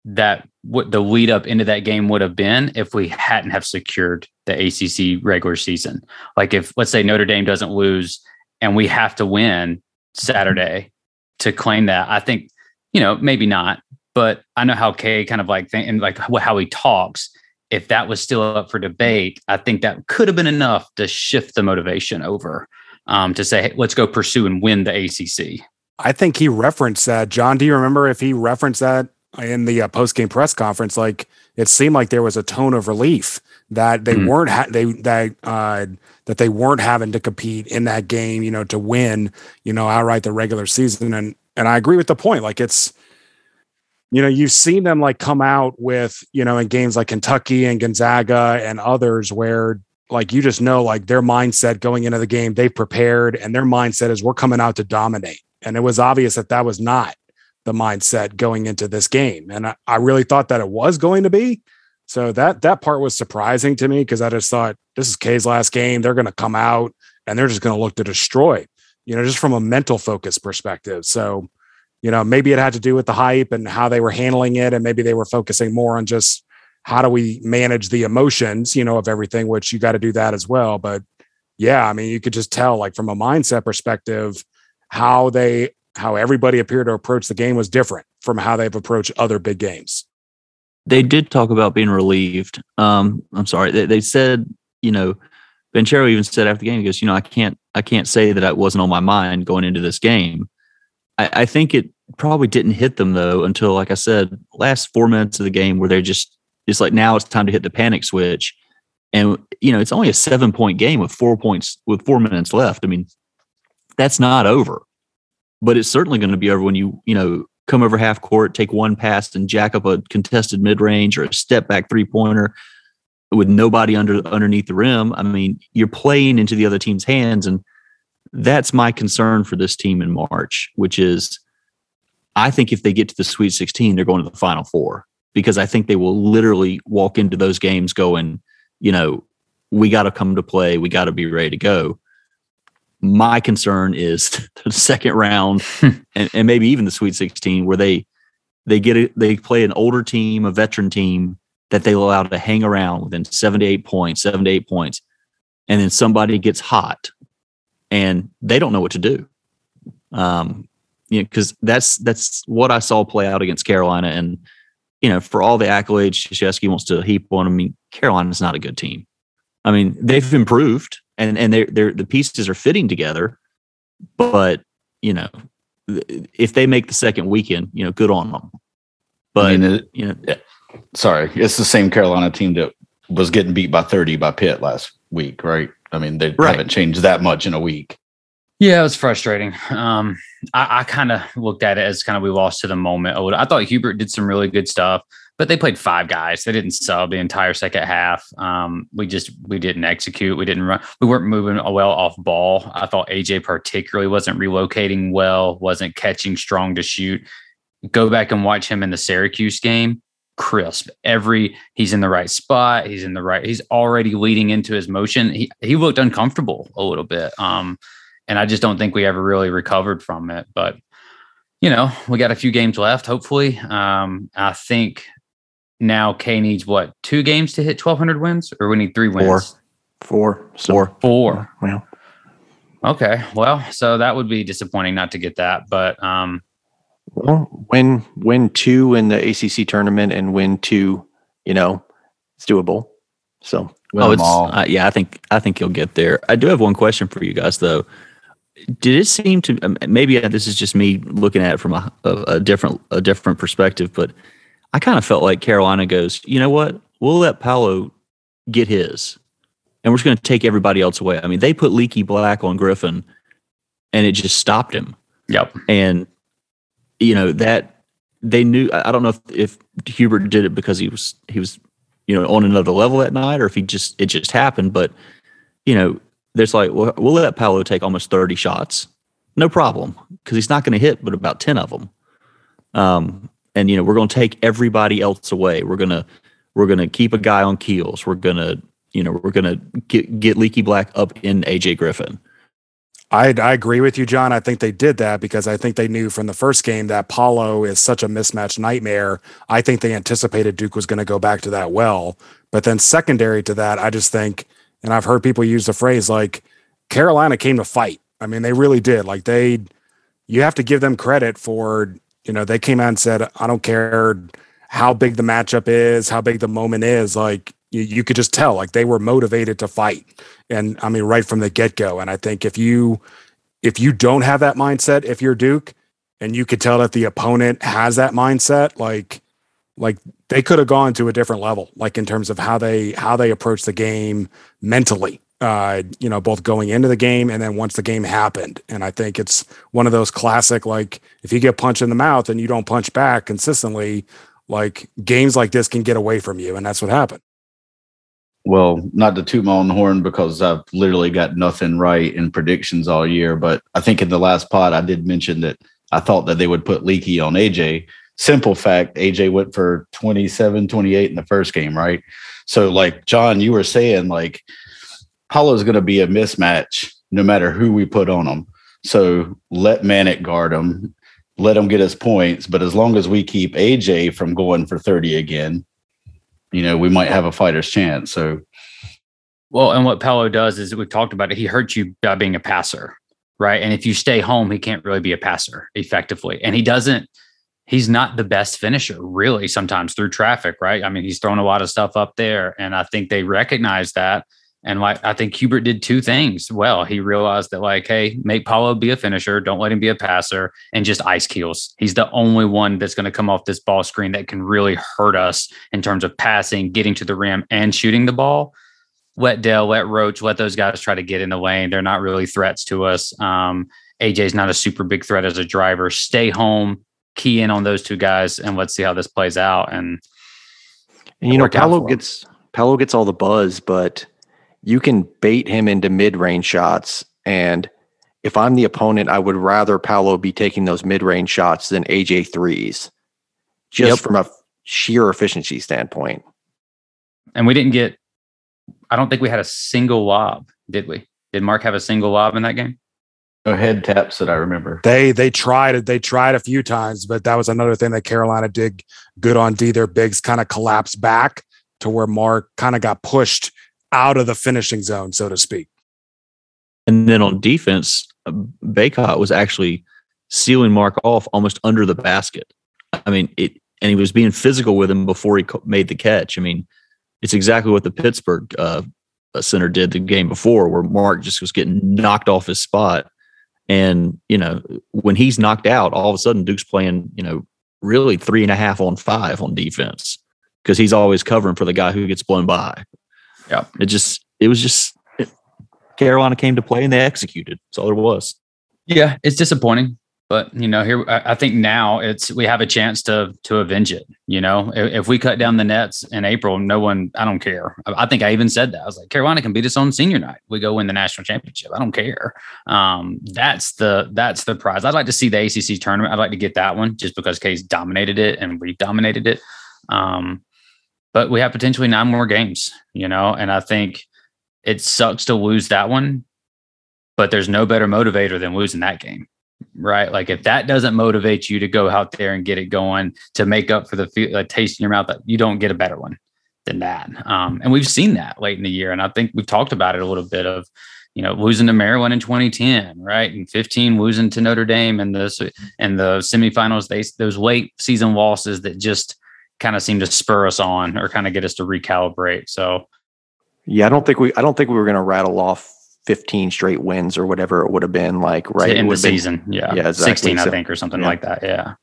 that what the lead up into that game would have been if we hadn't have secured the ACC regular season. Like if let's say Notre Dame doesn't lose and we have to win Saturday to claim that, I think you know maybe not, but I know how K kind of like th- and like how he talks. If that was still up for debate, I think that could have been enough to shift the motivation over um, to say, hey, let's go pursue and win the ACC. I think he referenced that. John, do you remember if he referenced that in the uh, post game press conference, like it seemed like there was a tone of relief that they mm. weren't ha- they that uh, that they weren't having to compete in that game, you know, to win, you know, outright the regular season. And and I agree with the point. Like it's, you know, you've seen them like come out with, you know, in games like Kentucky and Gonzaga and others where like you just know like their mindset going into the game, they've prepared and their mindset is we're coming out to dominate. And it was obvious that that was not the mindset going into this game. And I, I really thought that it was going to be. So that that part was surprising to me because I just thought this is K's last game. They're going to come out and they're just going to look to destroy, you know, just from a mental focus perspective. So, you know, maybe it had to do with the hype and how they were handling it. And maybe they were focusing more on just how do we manage the emotions, you know, of everything, which you got to do that as well. But yeah, I mean, you could just tell, like, from a mindset perspective, how they how everybody appeared to approach the game was different from how they've approached other big games. They did talk about being relieved. Um, I'm sorry. They, they said, you know, Banchero even said after the game, he goes, you know, I can't, I can't say that it wasn't on my mind going into this game. I, I think it probably didn't hit them though until, like I said, last four minutes of the game where they're just, it's like now it's time to hit the panic switch. And you know, it's only a seven point game with four points with four minutes left. I mean, that's not over but it's certainly going to be over when you you know come over half court, take one pass, and jack up a contested mid range or a step back three pointer with nobody under underneath the rim. I mean, you're playing into the other team's hands, and that's my concern for this team in March, which is I think if they get to the Sweet 16, they're going to the Final Four because I think they will literally walk into those games going, you know, we got to come to play. We got to be ready to go. My concern is <laughs> the second round <laughs> and, and maybe even the Sweet 16 where they they get it they play an older team, a veteran team that they allow to hang around within seven to eight points, seven to eight points, and then somebody gets hot and they don't know what to do. Um, you know, because that's that's what I saw play out against Carolina, and you know, for all the accolades Krzyzewski wants to heap on, I mean, Carolina's not a good team. I mean, they've improved, and and they're they're the pieces are fitting together, but you know, if they make the second weekend, you know, good on them. But I mean, it, you know, sorry, it's the same Carolina team that was getting beat by 30 by Pitt last week, right? I mean, they Right. haven't changed that much in a week. Yeah, it was frustrating. Um, I, I kind of looked at it as kind of we lost to the moment. I thought Hubert did some really good stuff, but they played five guys. They didn't sub the entire second half. Um, we just we didn't execute. We didn't run. We weren't moving well off ball. I thought AJ particularly wasn't relocating well, wasn't catching strong to shoot. Go back and watch him in the Syracuse game. Crisp. Every he's in the right spot. He's in the right. He's already leading into his motion. He he looked uncomfortable a little bit. Um, and I just don't think we ever really recovered from it. But you know, we got a few games left. Hopefully, um, I think now K needs what two games to hit twelve hundred wins, or we need three wins. Four. Four. So, Four. Four. Well, Okay. Well, so that would be disappointing not to get that, but um, well, win win two in the ACC tournament and win two. You know, it's doable. So Win oh, it's uh, yeah. I think I think you'll get there. I do have one question for you guys though. Did it seem to um, maybe this is just me looking at it from a, a, a different a different perspective, but I kind of felt like Carolina goes, you know what? We'll let Paolo get his, and we're just going to take everybody else away. I mean, they put Leaky Black on Griffin, and it just stopped him. yep. and you know that they knew i don't know if, if hubert did it because he was he was you know on another level that night or if he just it just happened but you know there's like well, we'll let paolo take almost 30 shots. No problem because he's not going to hit but about 10 of them um and you know we're going to take everybody else away. We're going to we're going to keep a guy on keels. We're going to you know we're going to get get leaky black up in aj griffin I, I agree with you, John. I think they did that because I think they knew from the first game that Paolo is such a mismatch nightmare. I think they anticipated Duke was going to go back to that well. But then, secondary to that, I just think, and I've heard people use the phrase like Carolina came to fight. I mean, they really did. Like, they, you have to give them credit for, you know, they came out and said, I don't care how big the matchup is, how big the moment is. Like, you, you could just tell, like, they were motivated to fight and I mean right from the get go. And I think if you if you don't have that mindset, if you're Duke, and you could tell that the opponent has that mindset, like like they could have gone to a different level, like in terms of how they how they approach the game mentally. Uh, you know, both going into the game and then once the game happened. And I think it's one of those classic, like if you get punched in the mouth and you don't punch back consistently, like games like this can get away from you. And that's what happened. Well, not to toot my own horn because I've literally got nothing right in predictions all year. But I think in the last pod, I did mention that I thought that they would put Leaky on AJ. Simple fact, AJ went for 27, 28 in the first game, right? So, like, John, you were saying, like, Paolo's going to be a mismatch no matter who we put on him. So let Manek guard him, let him get his points. But as long as we keep AJ from going for 30 again, you know, we might have a fighter's chance. So Well, and what Paolo does is we've talked about it. He hurts you by being a passer, right? And if you stay home, he can't really be a passer effectively. And he doesn't. He's not the best finisher, really. Sometimes through traffic, right? I mean, he's thrown a lot of stuff up there, and I think they recognize that. And like I think Hubert did two things well. He realized that like, hey, make Paolo be a finisher, don't let him be a passer, and just ice keels. He's the only one that's going to come off this ball screen that can really hurt us in terms of passing, getting to the rim, and shooting the ball let Dell, let Roach, let those guys try to get in the lane. They're not really threats to us. Um, AJ's not a super big threat as a driver. Stay home, key in on those two guys, and let's see how this plays out. And And you know, Paolo gets Paolo gets all the buzz, but you can bait him into mid-range shots. And if I'm the opponent, I would rather Paolo be taking those mid-range shots than AJ threes, just Yep. from a sheer efficiency standpoint. and we didn't get I don't think we had a single lob, did we? Did Mark have a single lob in that game? No head taps that I remember. They they tried it. They tried a few times, but that was another thing that Carolina did good on D. Their bigs kind of collapsed back to where Mark kind of got pushed out of the finishing zone, so to speak. And then on defense, Bacot was actually sealing Mark off almost under the basket. I mean, it, and he was being physical with him before he made the catch. I mean, it's exactly what the Pittsburgh uh, center did the game before, where Mark just was getting knocked off his spot. And, you know, when he's knocked out, all of a sudden Duke's playing, you know, really three and a half on five on defense because he's always covering for the guy who gets blown by. Yeah. It just, it was just, it, Carolina came to play and they executed. That's all there was. Yeah, it's disappointing but you know here i think now it's we have a chance to to avenge it you know? If, if, we cut down the nets in april no one i don't care. I think i even said that. I was like carolina can beat us on senior night. We go win the national championship. I don't care. Um, that's the that's the prize. I'd like to see the acc tournament. I'd like to get that one just because case dominated it and we dominated it. Um, but we have potentially nine more games you know and i think it sucks to lose that one but there's no better motivator than losing that game right? Like if that doesn't motivate you to go out there and get it going to make up for the like, taste in your mouth, that you don't get a better one than that. Um, and we've seen that late in the year, and I think we've talked about it a little bit of you know losing to Maryland in 2010, right, and 15 losing to Notre Dame and the and the semifinals. They those late season losses that just kind of seem to spur us on or kind of get us to recalibrate. So. Yeah, I don't think we. I don't think we were going to rattle off 15 straight wins or whatever it would have been like right in the season. Been, yeah. Yeah. Exactly. 16, so, I think, or something yeah. like that. Yeah.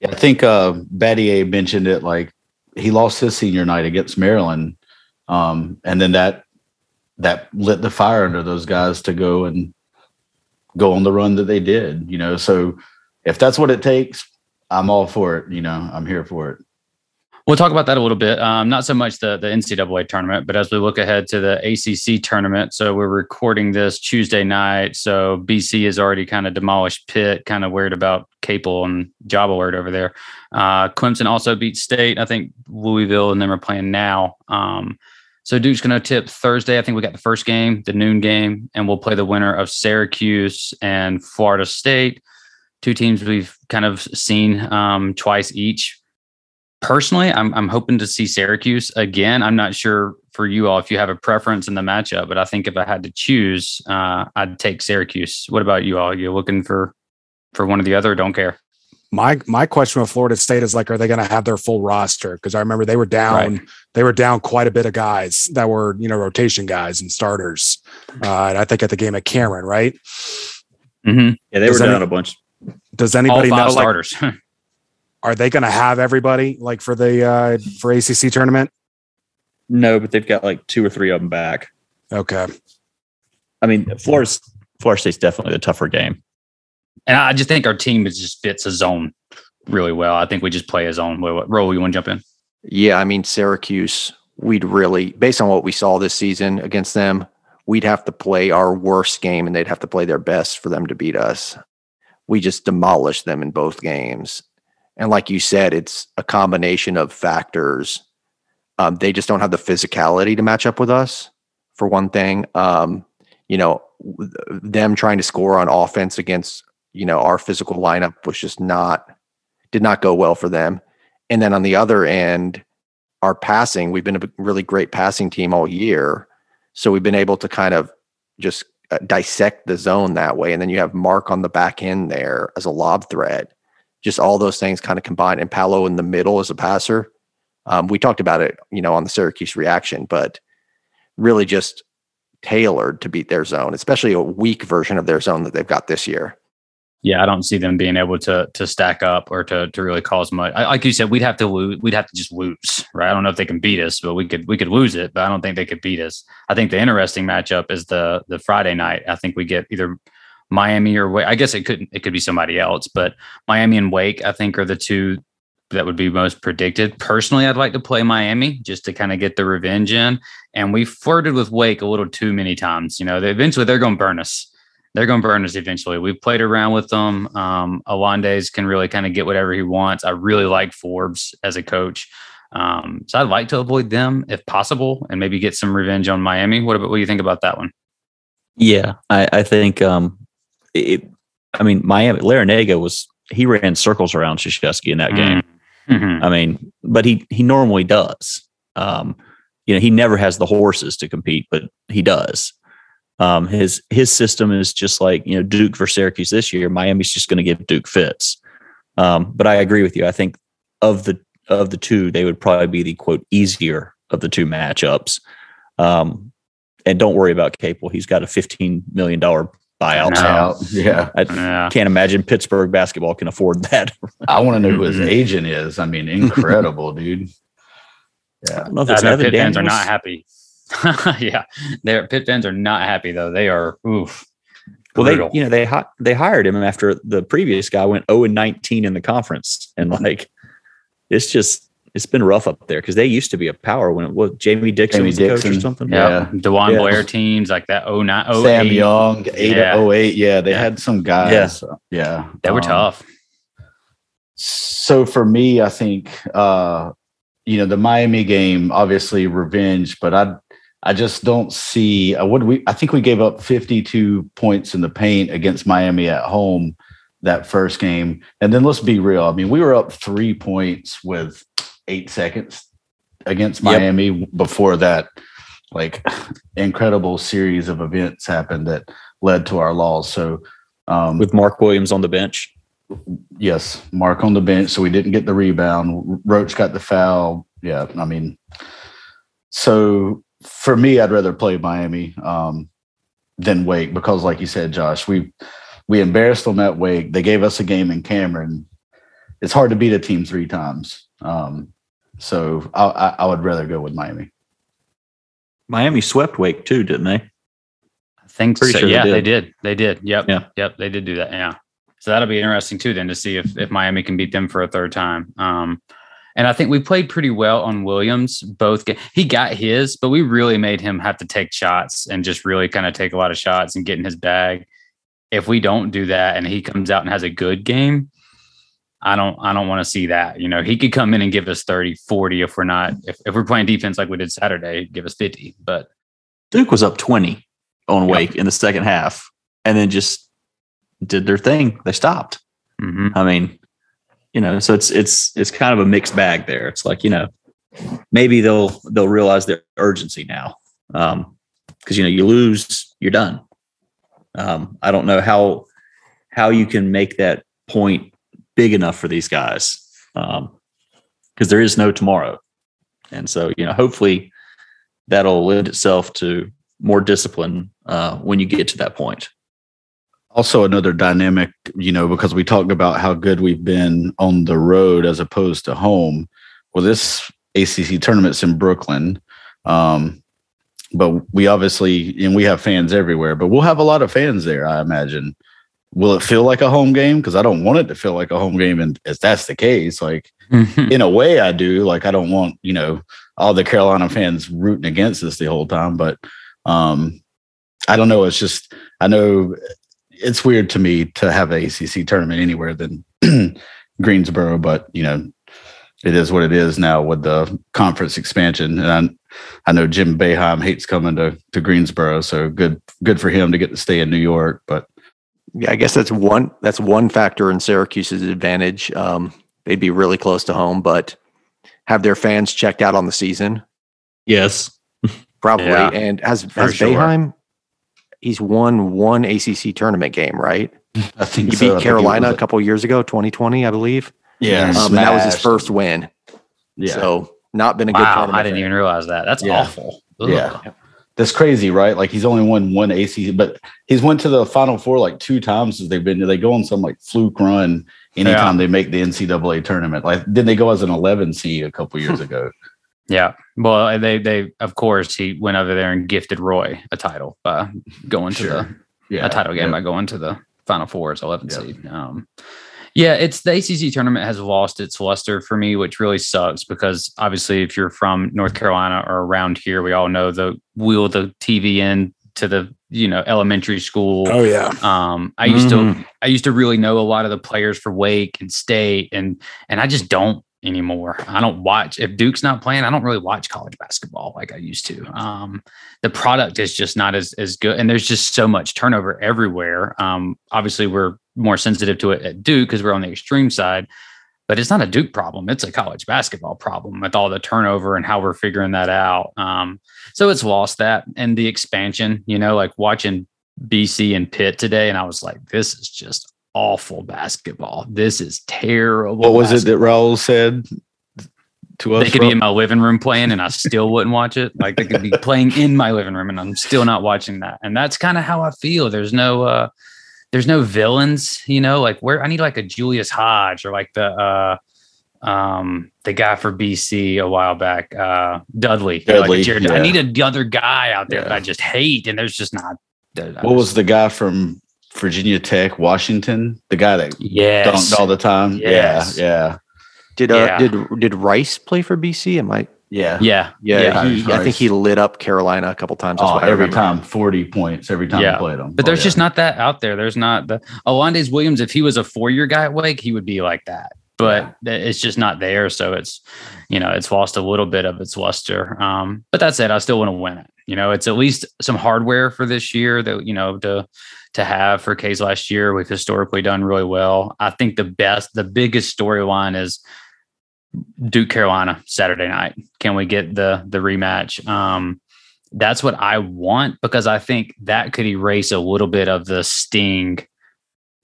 Yeah. I think uh Battier mentioned it like he lost his senior night against Maryland. Um, and then that that lit the fire under those guys to go and go on the run that they did, you know. So if that's what it takes, I'm all for it. You know, I'm here for it. We'll talk about that a little bit. Um, not so much the the NCAA tournament, but as we look ahead to the ACC tournament. So we're recording this Tuesday night. So BC has already kind of demolished Pitt. Kind of worried about Capel and Job Alert over there. Uh, Clemson also beat State. I think Louisville and them are playing now. Um, so Duke's going to tip Thursday. I think we got the first game, the noon game, and we'll play the winner of Syracuse and Florida State. Two teams we've kind of seen um, twice each personally, I'm I'm hoping to see Syracuse again. I'm not sure for you all if you have a preference in the matchup, but I think if I had to choose, uh, I'd take Syracuse. What about you all? You looking for for one or the other? don't care. My my question with Florida State is like, are they going to have their full roster? Because I remember they were down, right. they were down quite a bit of guys that were you know rotation guys and starters. Uh, and I think at the game at Cameron, right? Mm-hmm. Yeah, they does were any, down a bunch. Does anybody know starters? Like, <laughs> are they going to have everybody like for the uh for ACC tournament? No, but they've got like two or three of them back. Okay. I mean, Florida Florida State's definitely the tougher game. And I just think our team just fits a zone really well. I think we just play a zone. Raul, you want to jump in? Yeah, I mean Syracuse, we'd really based on what we saw this season against them, we'd have to play our worst game and they'd have to play their best for them to beat us. We just demolished them in both games. And like you said, it's a combination of factors. Um, they just don't have the physicality to match up with us, for one thing. Um, you know, them trying to score on offense against, you know, our physical lineup was just not, did not go well for them. And then on the other end, our passing, we've been a really great passing team all year. So we've been able to kind of just dissect the zone that way. And then you have Mark on the back end there as a lob threat just all those things kind of combined. And Paolo in the middle as a passer. Um, we talked about it, you know, on the Syracuse reaction, but really just tailored to beat their zone, especially a weak version of their zone that they've got this year. Yeah, I don't see them being able to to stack up or to to really cause much. I, like you said, we'd have to lose. We'd have to just lose, right? I don't know if they can beat us, but we could we could lose it. But I don't think they could beat us. I think the interesting matchup is the the Friday night. I think we get either Miami or Wake. I guess it could it could be somebody else, but Miami and Wake, I think, are the two that would be most predicted. Personally, I'd like to play Miami just to kind of get the revenge in. And we flirted with Wake a little too many times. You know, they, eventually they're going to burn us. They're going to burn us eventually. We've played around with them. Um, Alondes can really kind of get whatever he wants. I really like Forbes as a coach. Um, so I'd like to avoid them if possible, and maybe get some revenge on Miami. What about what do you think about that one? Yeah, I, I think um, it. I mean, Miami Larranaga was he ran circles around Krzyzewski in that game. Mhm. I mean, but he he normally does. Um, you know, he never has the horses to compete, but he does. Um, his his system is just like you know Duke for Syracuse this year. Miami's just going to give Duke fits. Um, but I agree with you. I think of the of the two, they would probably be the quote easier of the two matchups. Um, and don't worry about Capel. He's got a fifteen million dollar buyout. No. Yeah. I Yeah. can't imagine Pittsburgh basketball can afford that. I want to know who his <laughs> agent is. I mean, incredible, dude. Yeah, I Yeah. don't know if I it's Evan Pitt fans are not happy. <laughs> yeah, their pit fans are not happy though. They are oof. Well, they you know they hi- they hired him after the previous guy went 0 and 19 in the conference, and like it's just it's been rough up there because they used to be a power when it was Jamie Dixon Jamie was the coach or something. yeah, DeJuan Yeah. Blair teams like that. Oh nine, oh Sam eight. Young, 8 Yeah. 08. Yeah, they Yeah. had some guys. Yeah. They were Um, tough. So for me, I think uh, you know, the Miami game, obviously revenge, but I I just don't see uh, what we I think we gave up 52 points in the paint against Miami at home that first game. And then let's be real. I mean, we were up three points with eight seconds against Yep. Miami before that like <sighs> incredible series of events happened that led to our loss. So um with Mark Williams on the bench. Yes, Mark on the bench, so we didn't get the rebound. Roach got the foul. Yeah, I mean, so for me, I'd rather play Miami um, than Wake because, like you said, Josh, we we embarrassed them at Wake. They gave us a game in Cameron. It's hard to beat a team three times. Um, so I, I, I would rather go with Miami. Miami swept Wake too, didn't they? I think Pretty so. sure yeah, they did. did. They did. Yep. Yeah. Yep. They did do that. Yeah. So that'll be interesting too, then to see if, if Miami can beat them for a third time. Um, and I think we played pretty well on Williams. Both he got his, but we really made him have to take shots and just really kind of take a lot of shots and get in his bag. If we don't do that and he comes out and has a good game, I don't I don't want to see that. You know, he could come in and give us 30, 40 if we're not if, if we're playing defense like we did Saturday, give us 50. But Duke was up 20 on Yep. Wake in the second half and then just did their thing. They stopped. mhm. I mean, you know, so it's it's it's kind of a mixed bag there. It's like, you know, maybe they'll they'll realize their urgency now. Um, because you know, you lose, you're done. Um, I don't know how how you can make that point big enough for these guys. Um, because there is no tomorrow. And so, you know, hopefully that'll lend itself to more discipline uh, when you get to that point. Also another dynamic, you know, because we talked about how good we've been on the road as opposed to home. Well, this ACC tournament's in Brooklyn. Um, but we obviously, and we have fans everywhere, but we'll have a lot of fans there, I imagine. Will it feel like a home game? Because I don't want it to feel like a home game. And if that's the case, like in a way I do. Like I don't want, you know, all the Carolina fans rooting against us the whole time. But um I don't know. It's just I know it's weird to me to have a ACC tournament anywhere than <clears throat> Greensboro, but you know, it is what it is now with the conference expansion. And I, I know Jim Boeheim hates coming to to Greensboro, so good good for him to get to stay in New York. But Yeah, I guess that's one that's one factor in Syracuse's advantage. Um, they'd be really close to home, but have their fans checked out on the season Yes. <laughs> probably. Yeah, and has for has sure. Boeheim? He's won one ACC tournament game, right? I think He so. I beat think Carolina was a couple years ago, 2020, I believe. Yeah, Um, and that was his first win. Yeah, So not been a good wow, tournament. I didn't for even realize that. That's Yeah. awful. Ugh. Yeah. That's crazy, right? Like he's only won one ACC, but he's went to the Final Four like two times since they've been. They go on some like fluke run anytime they make the NCAA tournament. Like, did they go as an 11 seed a couple years <laughs> ago? Yeah. Well, they they of course he went over there and gifted Roy a title by going to the yeah, a title game yeah. by going to the Final Four as 11 Yeah. seed. Um, yeah, it's the ACC tournament has lost its luster for me, which really sucks because obviously, if you're from North Carolina or around here, we all know the wheel the TV in to the you know elementary school. Oh yeah. Um, I used to Mhm. I used to really know a lot of the players for Wake and State, and and I just don't anymore. I don't watch if Duke's not playing. I don't really watch college basketball like I used to. Um, the product is just not as as good, and there's just so much turnover everywhere. Um, obviously, we're more sensitive to it at Duke because we're on the extreme side, but it's not a Duke problem. It's a college basketball problem with all the turnover and how we're figuring that out. Um, so it's lost that and the expansion. You know, like watching BC and Pitt today, and I was like, this is just awful basketball. This is terrible. What was basketball. it that Raul said to us? They could be in my living room playing and I still wouldn't watch it. Like they could be <laughs> playing in my living room and I'm still not watching that. And that's kind of how I feel. There's no uh there's no villains, you know, like where I need like a Julius Hodge or like the uh um the guy for BC a while back, uh Dudley. Dudley like yeah. I need another guy out there yeah. that I just hate, and there's just not. what was the guy from Virginia Tech, Washington, the guy that yes. dunked all the time. Yes. Yeah, yeah. Did uh, yeah. did did Rice play for BC? Am I? Yeah, yeah, yeah. yeah he, I think he lit up Carolina a couple times. Oh, every time, forty points every time yeah. he played them. But oh, there's yeah. just not that out there. There's not the Alondes Williams. If he was a four year guy at Wake, he would be like that. But it's just not there. So it's, you know, it's lost a little bit of its luster. Um, but that's it. I still want to win it. You know, it's at least some hardware for this year that you know to to have for K's last year. We've historically done really well. I think the best, the biggest storyline is Duke Carolina Saturday night. Can we get the the rematch? Um, that's what I want because I think that could erase a little bit of the sting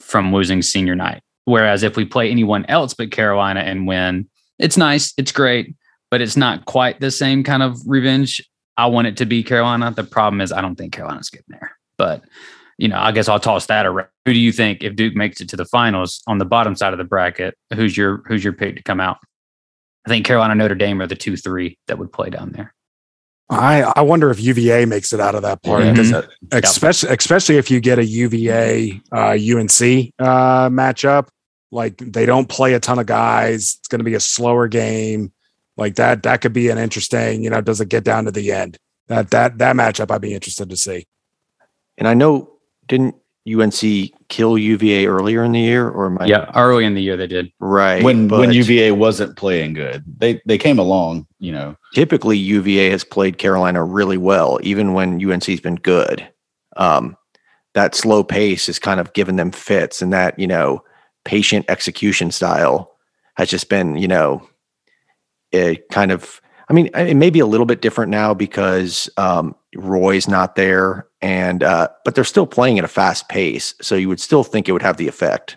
from losing senior night. Whereas if we play anyone else but Carolina and win, it's nice, it's great, but it's not quite the same kind of revenge. I want it to be Carolina. The problem is I don't think Carolina's getting there. But you know, I guess I'll toss that around. Who do you think if Duke makes it to the finals on the bottom side of the bracket? Who's your who's your pick to come out? I think Carolina, Notre Dame are the two three that would play down there. I I wonder if UVA makes it out of that part, mm-hmm. especially especially if you get a UVA uh, UNC uh, matchup. Like they don't play a ton of guys. It's going to be a slower game. Like that that could be an interesting. You know, does it get down to the end? That that that matchup I'd be interested to see. And I know didn't UNC kill UVA earlier in the year, or am I? Yeah, early in the year they did. Right when when UVA wasn't playing good, they they came along. You know, typically UVA has played Carolina really well, even when UNC's been good. Um, that slow pace has kind of given them fits, and that you know patient execution style has just been you know it kind of. I mean, it may be a little bit different now because um, Roy's not there, and uh, but they're still playing at a fast pace, so you would still think it would have the effect.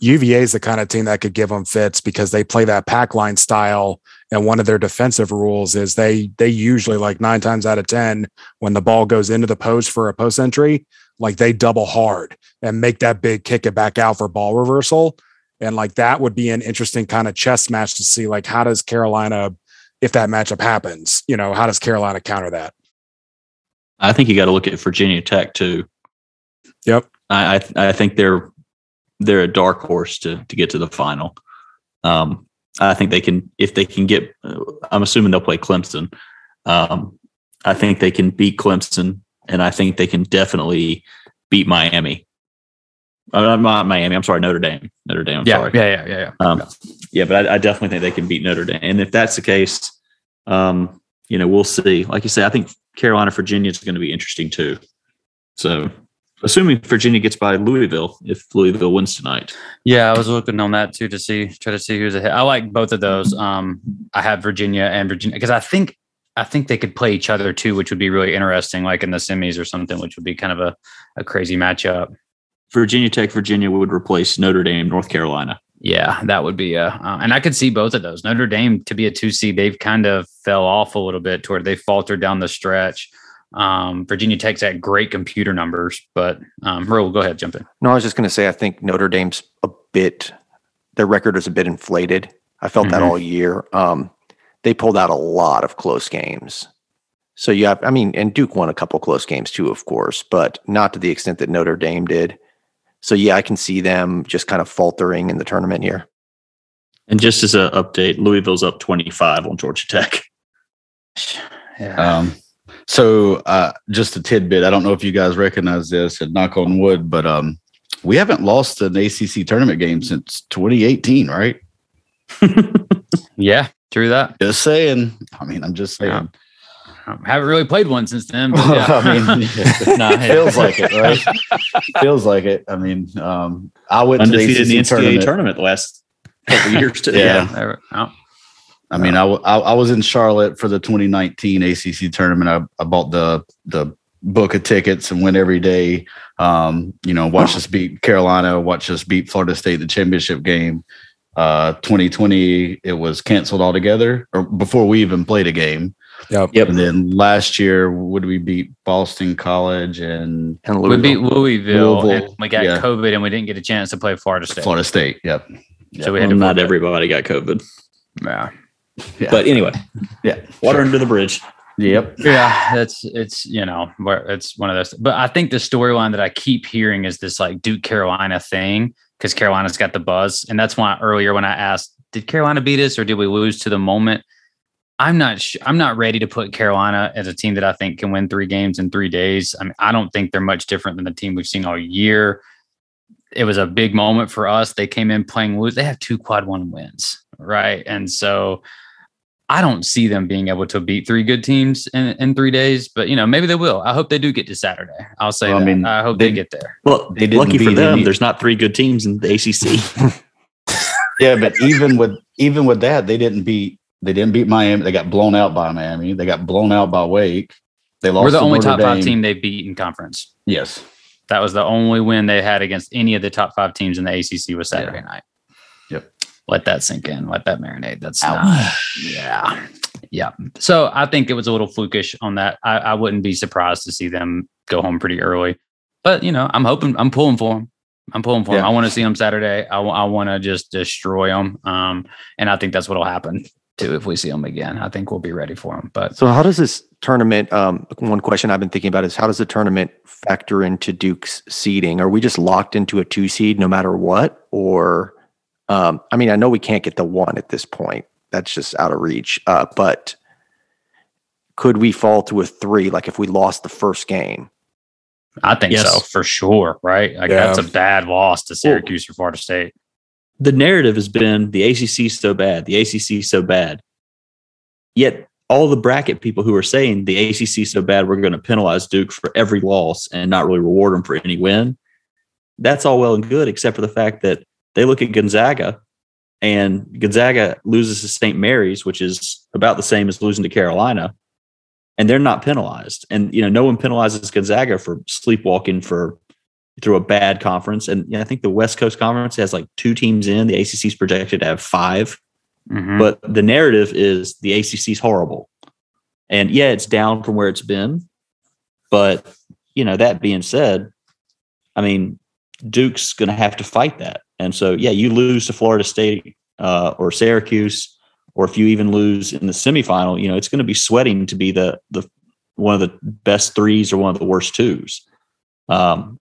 UVA is the kind of team that could give them fits because they play that pack line style, and one of their defensive rules is they they usually like nine times out of ten when the ball goes into the post for a post entry, like they double hard and make that big kick it back out for ball reversal, and like that would be an interesting kind of chess match to see like how does Carolina if that matchup happens, you know, how does Carolina counter that? I think you got to look at Virginia Tech too. Yep. I, I, I think they're they're a dark horse to to get to the final. Um, I think they can if they can get. I'm assuming they'll play Clemson. Um, I think they can beat Clemson, and I think they can definitely beat Miami. Uh, not Miami. I'm sorry, Notre Dame. Notre Dame. I'm yeah, sorry. Yeah, yeah, yeah, yeah. Um, yeah, but I, I, definitely think they can beat Notre Dame. And if that's the case, um, you know, we'll see. Like you say, I think Carolina, Virginia is going to be interesting too. So, assuming Virginia gets by Louisville, if Louisville wins tonight. Yeah, I was looking on that too to see, try to see who's ahead. I like both of those. Um, I have Virginia and Virginia because I think I think they could play each other too, which would be really interesting, like in the semis or something, which would be kind of a, a crazy matchup. Virginia Tech, Virginia would replace Notre Dame, North Carolina. Yeah, that would be a, uh, and I could see both of those. Notre Dame to be a two seed, they've kind of fell off a little bit toward they faltered down the stretch. Um, Virginia Tech's at great computer numbers, but um, Merle, go ahead, jump in. No, I was just going to say, I think Notre Dame's a bit, their record is a bit inflated. I felt mm-hmm. that all year. Um, they pulled out a lot of close games. So you have, I mean, and Duke won a couple close games too, of course, but not to the extent that Notre Dame did. So yeah, I can see them just kind of faltering in the tournament here. And just as an update, Louisville's up 25 on Georgia Tech. <sighs> Yeah. Um, so uh, just a tidbit. I don't know if you guys recognize this and knock on wood, but um, we haven't lost an ACC tournament game since 2018, right? <laughs> Yeah, true that. Just saying. I mean, I'm just saying. Yeah. Um, haven't really played one since then. But yeah. <laughs> I mean, <laughs> Nah, it feels like it, right? feels like it. I mean, um, I went Undefeated to in the the ACC NCAA tournament. tournament the last couple years too. <laughs> Yeah. There- oh, I mean, I, w- I I was in Charlotte for the 2019 ACC tournament. I, I bought the the book of tickets and went every day. Um, you know, watch us beat Carolina, watch us beat Florida State the championship game. Uh, 2020, it was canceled altogether, or before we even played a game. Yep. Yep. And then last year, would we beat Boston College and And we beat Louisville. Louisville, and we got yeah. COVID, and we didn't get a chance to play Florida State. Florida State? Yep. So we had Well, to not forfeit. everybody got COVID. Yeah. Yeah. But anyway, yeah. water under the bridge. Yep. Yeah, that's it's you know where it's one of those. But I think the storyline that I keep hearing is this like Duke Carolina thing because Carolina's got the buzz, and that's why earlier when I asked, did Carolina beat us or did we lose to the moment? I'm not. Sh- I'm not ready to put Carolina as a team that I think can win three games in three days. I mean, I don't think they're much different than the team we've seen all year. It was a big moment for us. They came in playing loose. They have two quad one wins, right? And so I don't see them being able to beat three good teams in, in three days, but you know, maybe they will. I hope they do get to Saturday. I'll say Well, I that. I, mean, hope they, they- get there. Well, They didn't lucky for them, any- there's not three good teams in the ACC. <laughs> Yeah, but even with even with that, they didn't beat they didn't beat Miami. They got blown out by Miami. They got blown out by Wake. They lost. We're the only Notre top five team they beat in conference. Yes. That was the only win they had against any of the top five teams in the ACC was Saturday night. Yep. Let that sink in. Let that marinate. That's Ouch. not, yeah, yeah. So I think it was a little flukish on that. I, I wouldn't be surprised to see them go home pretty early, but you know, I'm hoping, I'm pulling for them. I'm pulling for them. I want to see them Saturday. I, want to just destroy them. Um, and I think that's what'll happen too if we see them again. I think we'll be ready for them. But So how does this tournament? Um, one question I've been thinking about is how does the tournament factor into Duke's seeding? Are we just locked into a two seed no matter what, or um, I mean, I know we can't get the one at this point. That's just out of reach. Uh, but could we fall to a three? Like if we lost the first game? I think Yes. so for sure. Right. Like Yeah. that's a bad loss to Syracuse or Florida State. The narrative has been the ACC so bad, the ACC so bad. Yet all the bracket people who are saying the ACC is so bad, we're going to penalize Duke for every loss and not really reward them for any win. That's all well and good, except for the fact that they look at Gonzaga and Gonzaga loses to St. Mary's, which is about the same as losing to Carolina, and they're not penalized. And you know, no one penalizes Gonzaga for sleepwalking for through a bad conference. And I think the West Coast Conference has like two teams in. The ACC is projected to have five, Mhm. but the narrative is the ACC is horrible. And yeah, it's down from where it's been. But you know, that being said, I mean, Duke's going to have to fight that. And so, yeah, you lose to Florida State uh, or Syracuse, or if you even lose in the semifinal, you know, it's going to be sweating to be the the one of the best threes or one of the worst twos. Um,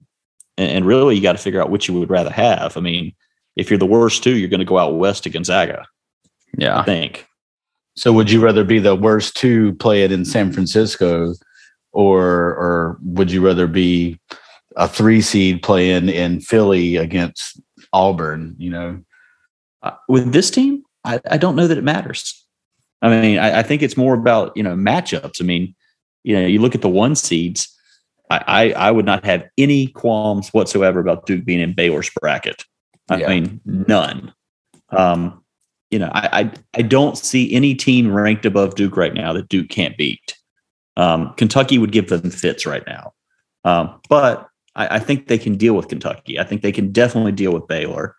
and, and really, you got to figure out which you would rather have. I mean, if you're the worst two, you're going to go out west to Gonzaga. Yeah. I think. So would you rather be the worst two play it in San Francisco, or or would you rather be a three seed playing in Philly against Auburn? You know. Uh, with this team, I, I don't know that it matters. I mean, I, I think it's more about you know matchups. I mean, you know, you look at the one seeds. I, I, I would not have any qualms whatsoever about Duke being in Baylor's bracket. I Yeah. mean, none. Um, you know, I, I I don't see any team ranked above Duke right now that Duke can't beat. Um, Kentucky would give them fits right now, um, but I, I think they can deal with Kentucky. I think they can definitely deal with Baylor.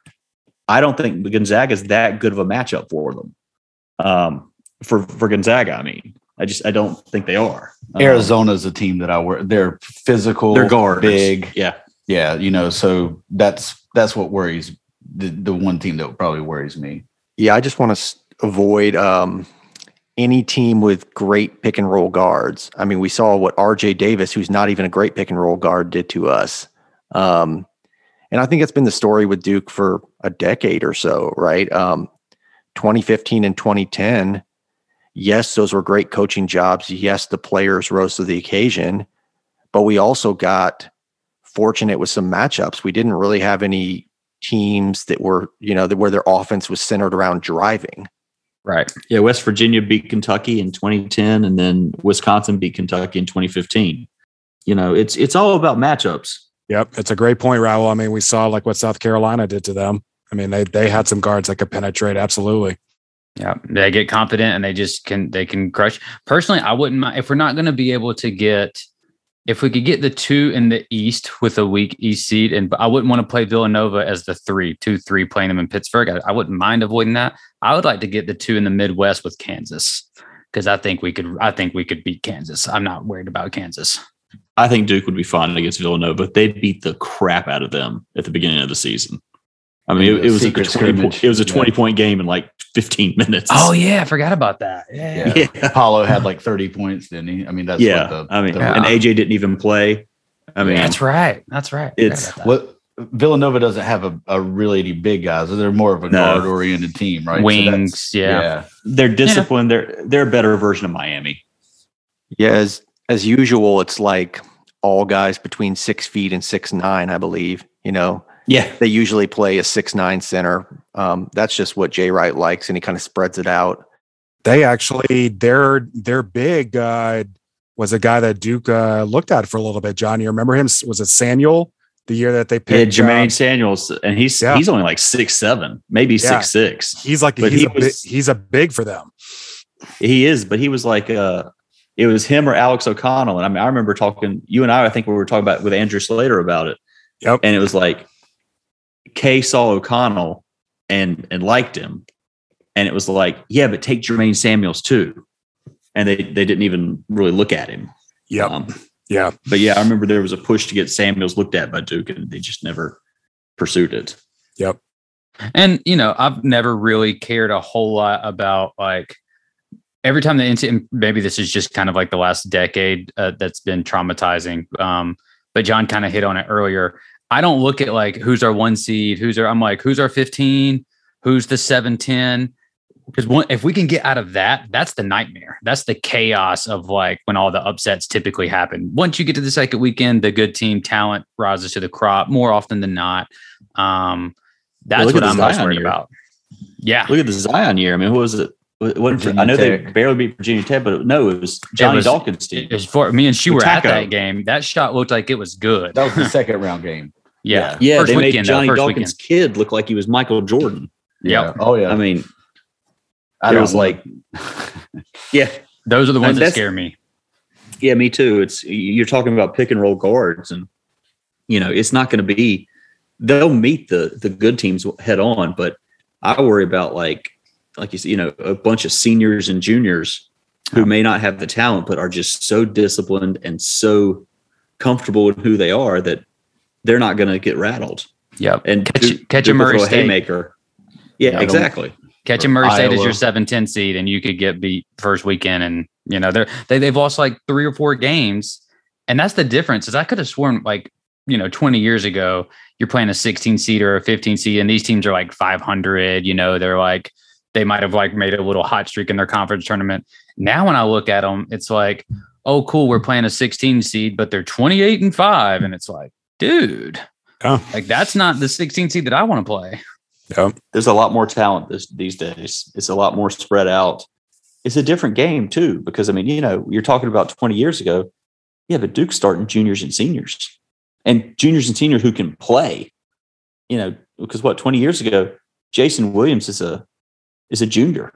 I don't think Gonzaga is that good of a matchup for them. Um, for for Gonzaga, I mean, I just I don't think they are. Um, Arizona's a team that I work. They're physical. they're guards, big. Yeah, Yeah, you know. So that's that's what worries the the one team that probably worries me. Yeah, I just want to avoid um, any team with great pick and roll guards. I mean, we saw what RJ Davis, who's not even a great pick and roll guard, did to us. Um, and I think it's been the story with Duke for a decade or so, right? Um, 2015 and 2010, yes, those were great coaching jobs. Yes, the players rose to the occasion, but we also got fortunate with some matchups. We didn't really have any teams that were, you know, that where their offense was centered around driving, Right. Yeah, West Virginia beat Kentucky in 2010, and then Wisconsin beat Kentucky in 2015. You know, it's it's all about matchups. Yep, it's a great point, Raul. I mean, we saw like what South Carolina did to them. I mean, they they had some guards that could penetrate. Absolutely. Yeah, they get confident and they just can they can crush. Personally, I wouldn't mind if we're not going to be able to get if we could get the two in the East with a weak East seed, and I wouldn't want to play Villanova as the three, two, three, playing them in Pittsburgh. I, I wouldn't mind avoiding that. I would like to get the two in the Midwest with Kansas because I think we could. I think we could beat Kansas. I'm not worried about Kansas. I think Duke would be fine against Villanova. They'd beat the crap out of them at the beginning of the season. I mean, it, it was a 20 point, it was a Yeah. 20 point game in like 15 minutes. Oh yeah, I forgot about that. Yeah, Yeah. yeah. <laughs> Apollo had like 30 points, didn't he? I mean, that's yeah. what the, I mean, the- and AJ didn't even play. I mean, that's right. That's right. It's- that. what Villanova doesn't have a, a really big guys. They're more of a No. guard oriented team, right? So that's- wings. yeah. they're disciplined. They're they're a better version of Miami. Yeah, as as usual, it's like all guys between six feet and six nine, I believe. You know, Yeah. they usually play a six nine center. Um, that's just what Jay Wright likes, and he kind of spreads it out. They actually their their big uh, was a guy that Duke uh, looked at for a little bit. John, you remember him? Was it Samuel? The year that they Yeah, picked Jermaine um, Samuels, and he's Yeah. he's only like six seven, maybe Yeah. six six. he's like but he's he a big, was- he's a big for them. He is, but he was like uh it was him or Alex O'Connell. And I mean, I remember talking, you and I, I think we were talking about with Andrew Slater about it. Yep. And it was like K saw O'Connell and and liked him. And it was like, yeah, but take Jermaine Samuels too. And they they didn't even really look at him. Yep. Um, yeah. but yeah, I remember there was a push to get Samuels looked at by Duke, and they just never pursued it. Yep. And you know, I've never really cared a whole lot about like every time the NCAA. Maybe this is just kind of like the last decade uh, that's been traumatizing. Um, but John kind of hit on it earlier. I don't look at like who's our one seed, who's our. I'm like who's our 15, who's the 710 Because one, if we can get out of that, that's the nightmare. That's the chaos of like when all the upsets typically happen. Once you get to the second weekend, the good team talent rises to the crop more often than not. Um, that's look what I'm most worried year. about. Yeah. Look at the Zion year. I mean, who was it? What, what- I know they barely beat Virginia Tech, but no, it was Johnny was- Dawkins' team. It was for me and she With were at that game. That shot looked like it was good. That was the <laughs> second round game. yeah. Yeah, First they made weekend, though, Johnny first Dawkins' kid look like he was Michael Jordan. Yep. Oh yeah. I mean, I it don't was like, <laughs> yeah, Those are the ones And that scare me. yeah, me too. It's you're talking about pick and roll guards, and you know it's not going to be. They'll meet the the good teams head on, but I worry about like like you see, you know, a bunch of seniors and juniors who may not have the talent, but are just so disciplined and so comfortable in who they are that they're not going to get rattled. Yep. And Catch- Duke- catch a Duke will Murray State. haymaker. Yeah, Yeah, I don't- exactly. Catching Murray State as your 7 10 seed, and you could get beat first weekend. And, you know, they're, they, they've lost like three or four games. And that's the difference is I could have sworn like, you know, 20 years ago, you're playing a 16 seed or a 15 seed, and these teams are like 500. You know, they're like, they might have like made a little hot streak in their conference tournament. Now, when I look at them, it's like, oh, cool, we're playing a 16 seed, but they're 28 and five. And it's like, dude, Yeah. like that's not the 16 seed that I want to play. Yeah. there's a lot more talent this, these days. It's a lot more spread out. It's a different game too, because I mean, you know, you're talking about 20 years ago. Yeah, but Duke's starting juniors and seniors, and juniors and seniors who can play. You know, because what 20 years ago, Jason Williams is a is a junior.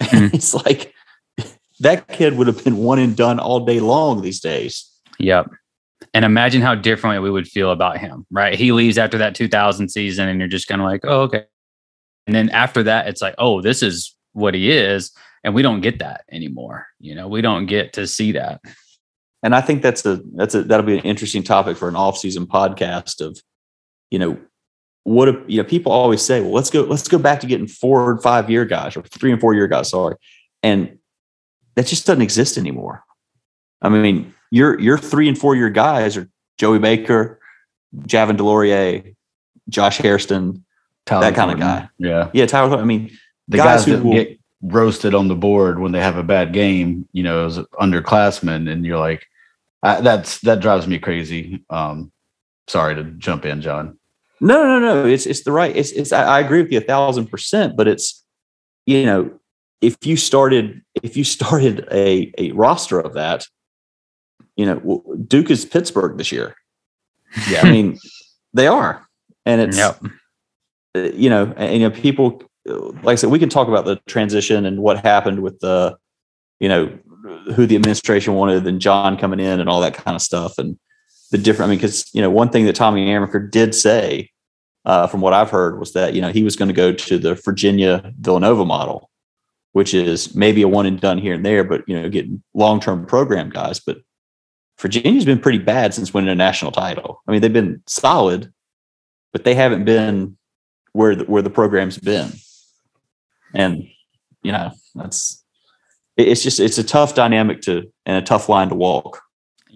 Mhm. <laughs> it's like that kid would have been one and done all day long these days. Yep. And imagine how differently we would feel about him, right? He leaves after that 2000 season, and you're just kind of like, oh, okay. And then after that, it's like, oh, this is what he is. And we don't get that anymore. You know, we don't get to see that. and I think that's a that's a that'll be an interesting topic for an off-season podcast of, you know, what if you know people always say, well, let's go let's go back to getting four and five year guys or three and four year guys, sorry, and that just doesn't exist anymore. I mean, your your three and four year guys are Joey Baker, Javin DeLaurier, Josh Hairston, Tyler that kind of guy. Yeah. yeah, Tyler. I mean, The Guys guys, who that will- get roasted on the board when they have a bad game, you know, as underclassmen, and you're like, I, that's that drives me crazy. Um, sorry to jump in, John. No, no, no. It's it's the right. It's it's. I, I agree with you a thousand percent. But it's, you know, if you started if you <laughs> started a a roster of that, you know, Duke is Pittsburgh this year. Yeah, I mean, they are, and it's Yep. uh, you know, and, you know, people like I said, we can talk about the transition and what happened with the, you know, who the administration wanted and John coming in and all that kind of stuff and the different. I mean, because you know, one thing that Tommy Amaker did say, uh, from what I've heard, was that you know he was going to go to the Virginia Villanova model, which is maybe a one and done here and there, but you know, getting long term program guys. But Virginia's been pretty bad since winning a national title. I mean, they've been solid, but they haven't been where the, where the program's been. And you know, that's it's just it's a tough dynamic to and a tough line to walk.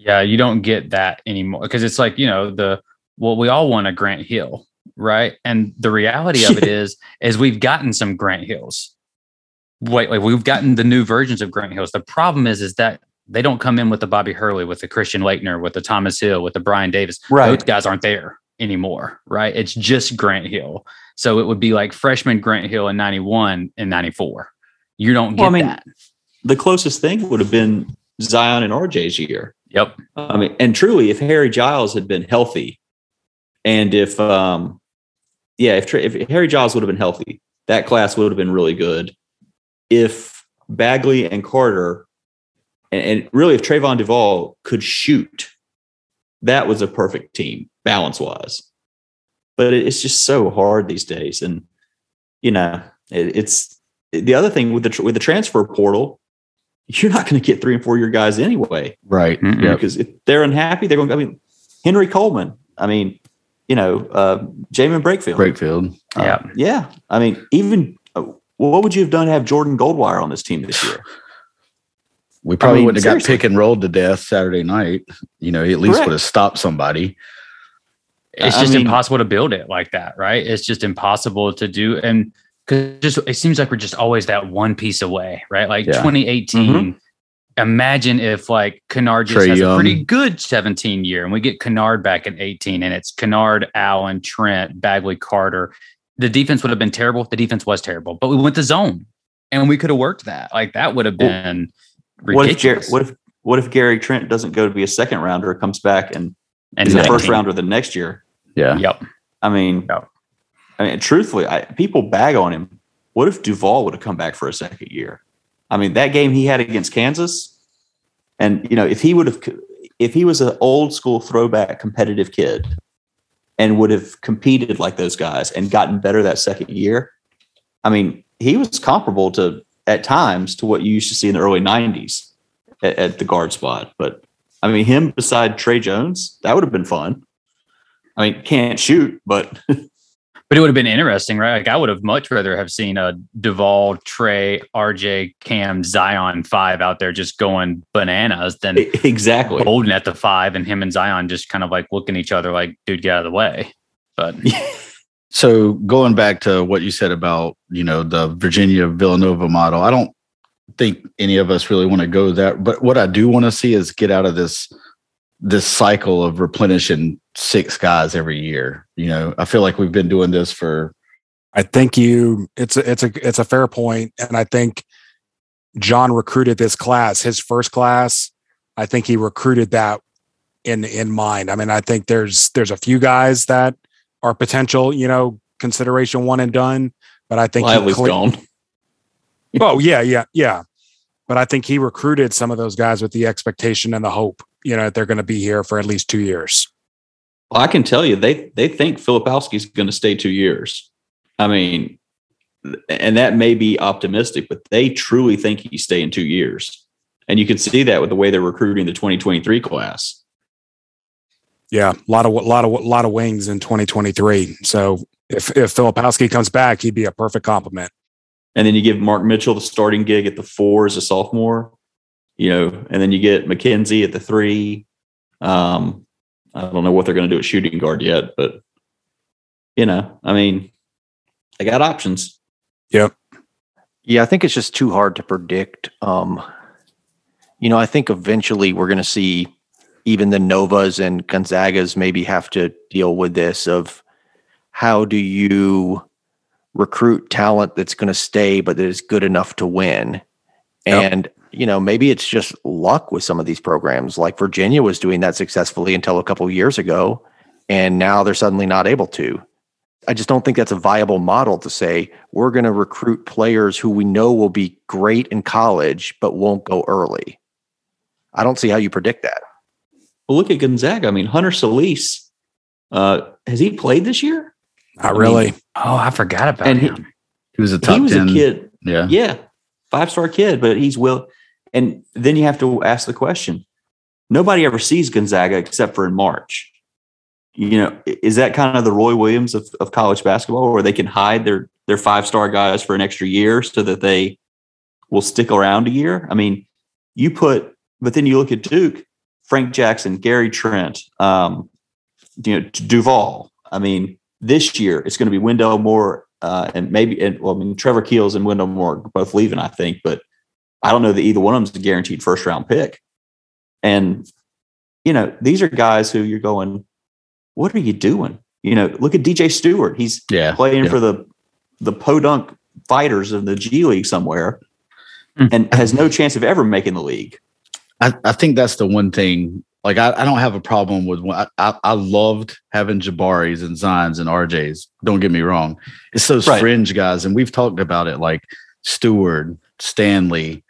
Yeah, you don't get that anymore because it's like, you know, the well, we all want a Grant Hill, right? And the reality of it <laughs> is, is we've gotten some Grant Hills. Wait, wait, we've gotten the new versions of Grant Hills. The problem is, is that they don't come in with the Bobby Hurley, with the Christian Laettner, with the Thomas Hill, with the Brian Davis. Right. Those guys aren't there anymore, right? It's just Grant Hill. So it would be like freshman Grant Hill in 91 and 94. You don't get Well, I mean, that. The closest thing would have been Zion and RJ's year. Yep. I mean, and truly, if Harry Giles had been healthy, and if um, yeah, if, if Harry Giles would have been healthy, that class would have been really good. If Bagley and Carter, and, and really if Trevon Duval could shoot, that was a perfect team balance wise. But it's just so hard these days, and you know, it, it's the other thing with the with the transfer portal. You're not going to get three and four year guys anyway Right. Because if they're unhappy, they're going. I mean, Henry Coleman. I mean, you know, uh, Jaemyn Brakefield. Brakefield. Uh, Yeah. Yeah, I mean, even uh, what would you have done to have Jordan Goldwire on this team this year? We probably mean, wouldn't have got pick and rolled to death Saturday night. You know, he at least Correct. would have stopped somebody. it's I just mean- impossible to build it like that, right? It's just impossible to do. And because just it seems like we're just always that one piece away, right? Like Yeah. 2018. Mm-hmm. Imagine if like Kennard just Trae has a pretty good 17 year and we get Kennard back in 18 and it's Kennard, Allen, Trent, Bagley, Carter. The defense would have been terrible. The defense was terrible, but we went to zone and we could have worked that. Like that would have Well, been What if Jer- ridiculous. what if what if Gary Trent doesn't go to be a second rounder, comes back and and is a first rounder the next year? Yeah. Yep. I mean, Yeah. I mean, truthfully, I, people bag on him. What if Duval would have come back for a second year? I mean, that game he had against Kansas, and you know, if he would have, if he was an old school throwback competitive kid, and would have competed like those guys and gotten better that second year, I mean, he was comparable to at times to what you used to see in the early '90s at, at the guard spot. But I mean, him beside Tre Jones, that would have been fun. I mean, can't shoot, but <laughs> But it would have been interesting, right? Like I would have much rather have seen a Duval, Tre, RJ, Cam, Zion five out there just going bananas than exactly. Bolden at the five and him and Zion just kind of like looking at each other like, dude, get out of the way. But <laughs> So going back to what you said about, you know, the Virginia Villanova model, I don't think any of us really want to go there. But what I do want to see is get out of this this cycle of replenishing six guys every year. You know, I feel like we've been doing this for I think you it's a it's a it's a fair point, and I think Jon recruited this class, his first class. I think he recruited that in in mind. I mean, I think there's there's a few guys that are potential, you know, consideration one and done, but I think he Lively's cle- gone. Oh yeah, yeah, yeah. But I think he recruited some of those guys with the expectation and the hope, you know, they're going to be here for at least two years. Well, I can tell you, they they think Filipowski's going to stay two years. I mean, and that may be optimistic, but they truly think he's staying two years, and you can see that with the way they're recruiting the 2023 class. Yeah, a lot of a lot of a lot of wings in 2023. So if if Filipowski comes back, he'd be a perfect complement. And then you give Mark Mitchell the starting gig at the four as a sophomore, you know, and then you get McKenzie at the three. Um, I don't know what they're going to do at shooting guard yet, but you know, I mean, they got options. Yep. Yeah, I think it's just too hard to predict. Um, you know, I think eventually we're going to see even the Novas and Gonzagas maybe have to deal with this of how do you recruit talent that's going to stay, but that is good enough to win. Yep. And, you know, maybe it's just luck with some of these programs. Like Virginia was doing that successfully until a couple of years ago, and now they're suddenly not able to. I just don't think that's a viable model to say we're going to recruit players who we know will be great in college, but won't go early. I don't see how you predict that. Well, look at Gonzaga. I mean, Hunter Sallis, uh, has he played this year? Not I mean, really. Oh, I forgot about And he- him. He was a top he was 10. a kid. Yeah. Yeah, five star kid, but he's will. And then you have to ask the question: Nobody ever sees Gonzaga except for in March. You know, is that kind of the Roy Williams of, of college basketball, where they can hide their their five star guys for an extra year so that they will stick around a year? I mean, you put, but then you look at Duke, Frank Jackson, Gary Trent, um, you know, Duval. I mean, this year it's going to be Wendell Moore uh, and maybe, and well, I mean, Trevor Keels and Wendell Moore both leaving, I think, but I don't know that either one of them is a guaranteed first round pick. And, you know, these are guys who you're going, what are you doing? You know, look at DJ Stewart. He's Yeah. playing yeah. for the the podunk fighters of the G League somewhere Hmm. and has no chance of ever making the league. I, I think that's the one thing. Like I, I don't have a problem with. I, I, I loved having Jabaris and Zions and RJs. Don't get me wrong. It's those Right. fringe guys, and we've talked about it. Like Stewart, Stanley,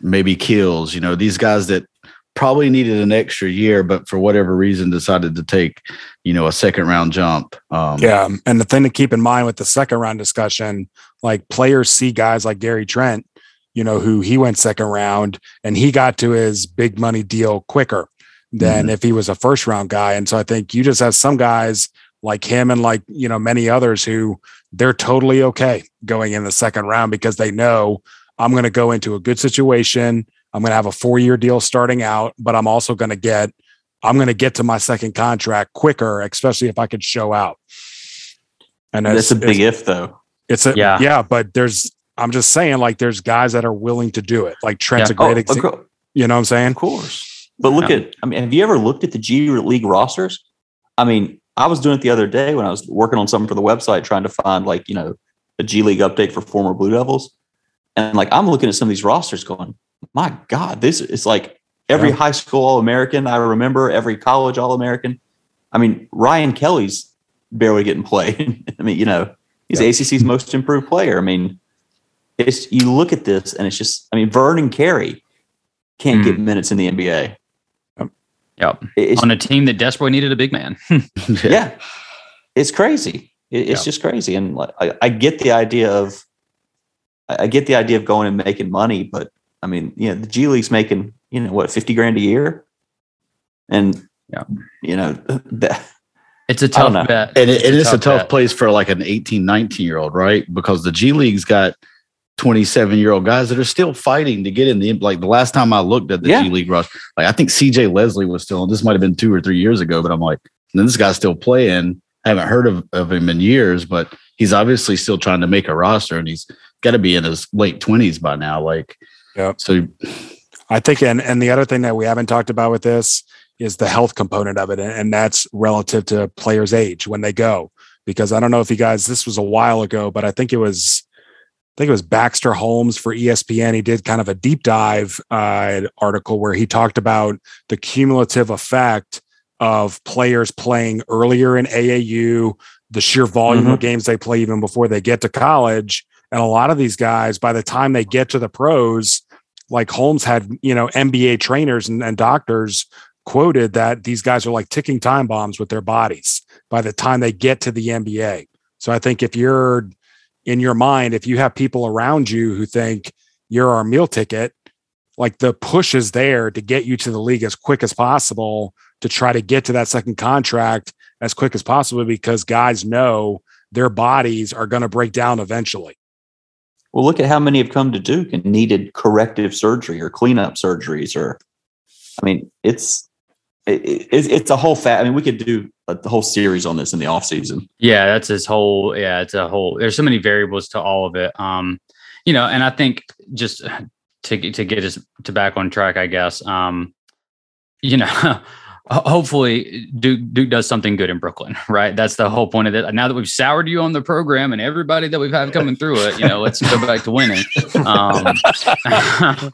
maybe Keels. You know, these guys that probably needed an extra year, but for whatever reason decided to take, you know, a second round jump. Um, Yeah. And the thing to keep in mind with the second round discussion, like players see guys like Gary Trent, you know, who he went second round and he got to his big money deal quicker than if he was a first round guy. And so I think you just have some guys like him and like, you know, many others who they're totally okay going in the second round because they know I'm going to go into a good situation. I'm going to have a four year deal starting out, but I'm also going to get I'm going to get to my second contract quicker, especially if I could show out. And That's it's, a big if, though. it's a Yeah. yeah. but there's I'm just saying like there's guys that are willing to do it. Like Trent's Yeah. a great Oh, example. of You know what I'm saying? Of course. But look Yeah. at, I mean, have you ever looked at the G League rosters? I mean, I was doing it the other day when I was working on something for the website, trying to find like, you know, a G League update for former Blue Devils. And like, I'm looking at some of these rosters going, my God, this is like every Yeah. high school All American I remember, every college All American. I mean, Ryan Kelly's barely getting played. <laughs> I mean, you know, he's Yeah. ACC's most improved player. I mean, it's you look at this and it's just, I mean, Vernon Carey can't get mm. minutes in the NBA. Yep. It's, On a team that desperately needed a big man. <laughs> yeah, it's crazy. It's Yeah. just crazy, and I, I get the idea of, I I get the idea of going and making money, but I mean, you know, the G League's making you know what fifty grand a year, and Yeah. you know <laughs> that It's a tough bet. and, it, and it's a tough bet. place for like an 18 19 year old right because the g league's got 27 year old guys that are still fighting to get in the like the last time i looked at the Yeah. g league rush like i think cj leslie was still this might have been two or three years ago but i'm like and this guy's still playing i haven't heard of, of him in years but he's obviously still trying to make a roster and he's got to be in his late 20s by now like yeah so I think, and and the other thing that we haven't talked about with this is the health component of it, and, that's relative to players' age when they go. Because I don't know if you guys, this was a while ago, but I think it was, I think it was Baxter Holmes for ESPN. He did kind of a deep dive uh, article where he talked about the cumulative effect of players playing earlier in AAU, the sheer volume of games they play even before they get to college. And a lot of these guys, by the time they get to the pros, like Holmes had, you know, NBA trainers and, and doctors quoted that these guys are like ticking time bombs with their bodies by the time they get to the NBA. So I think if you're in your mind, if you have people around you who think you're our meal ticket, like the push is there to get you to the league as quick as possible to try to get to that second contract as quick as possible because guys know their bodies are going to break down eventually. Well, look at how many have come to Duke and needed corrective surgery or cleanup surgeries, or I mean, it's it, it, it's a whole fat. I mean, we could do a the whole series on this in the off season. Yeah, that's his whole. Yeah, it's a whole. There's so many variables to all of it. Um, you know, and I think just to to get us to back on track, I guess. Um, you know, <laughs> hopefully Duke Duke does something good in Brooklyn, <laughs> right? That's the whole point of it. Now that we've soured you on the program and everybody that we've had coming through it, you know, let's go back to winning. Um, <laughs>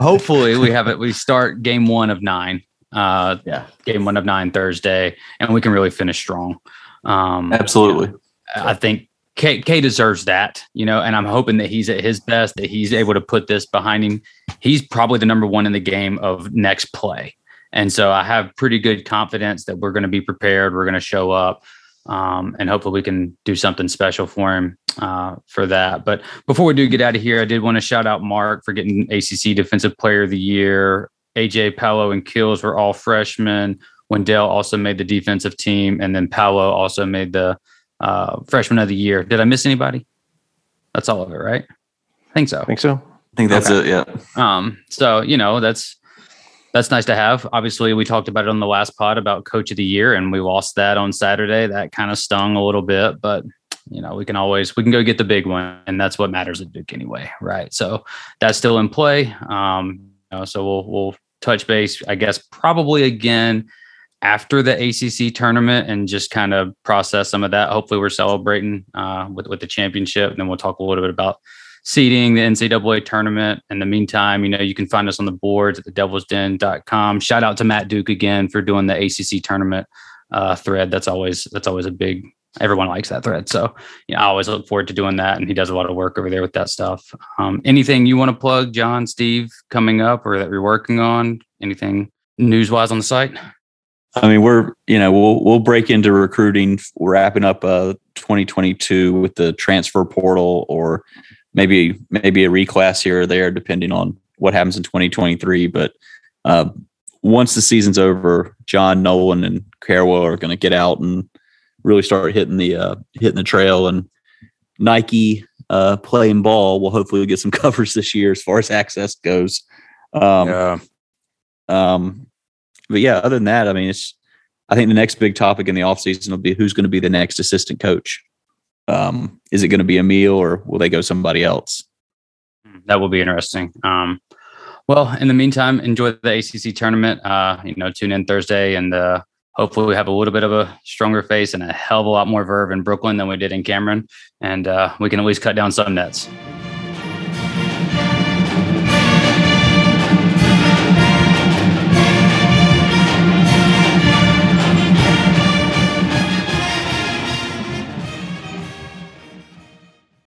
hopefully, we have it. We start game one of nine. Uh, yeah, game one of nine Thursday, and we can really finish strong. Um, Absolutely, I think K, K deserves that, you know, and I'm hoping that he's at his best, that he's able to put this behind him. He's probably the number one in the game of next play. And so I have pretty good confidence that we're going to be prepared. We're going to show up. Um, and hopefully we can do something special for him uh, for that. But before we do get out of here, I did want to shout out Mark for getting ACC Defensive Player of the Year. AJ Paolo and Keels were all freshmen. Wendell also made the defensive team, and then Paolo also made the uh, freshman of the year. Did I miss anybody? That's all of it, right? I think so. I think so. I think that's okay. it. Yeah. Um. So you know that's that's nice to have. Obviously, we talked about it on the last pod about coach of the year, and we lost that on Saturday. That kind of stung a little bit, but you know, we can always we can go get the big one, and that's what matters at Duke anyway, right? So that's still in play. Um, you know, so we'll we'll touch base, I guess, probably again after the ACC tournament and just kind of process some of that. Hopefully, we're celebrating uh, with with the championship, and then we'll talk a little bit about seeding the NCAA tournament. In the meantime, you know, you can find us on the boards at thedevilsden.com. Shout out to Matt Duke again for doing the ACC tournament uh, thread. That's always that's always a big. Everyone likes that thread, so yeah, I always look forward to doing that. And he does a lot of work over there with that stuff. Um, anything you want to plug, John, Steve, coming up or that you're working on? Anything news wise on the site? I mean, we're you know we'll we'll break into recruiting. We're wrapping up uh 2022 with the transfer portal or maybe maybe a reclass here or there, depending on what happens in 2023. But uh, once the season's over, Jon Nolan and Carrawell are going to get out and really start hitting the uh, hitting the trail. And Nike uh, playing ball will hopefully get some <laughs> covers this year as far as access goes. Um, yeah. Um, but yeah, other than that, I mean, it's. I think the next big topic in the offseason will be who's going to be the next assistant coach. Um, is it going to be Amile or will they go somebody else? Hmm, that will be interesting. Um, well, in the meantime, enjoy the ACC tournament. Uh, you know, tune in Thursday and uh, hopefully we have a little bit of a stronger face and a hell of a lot more verve in Brooklyn than we did in Cameron. And uh, we can at least cut down some nets.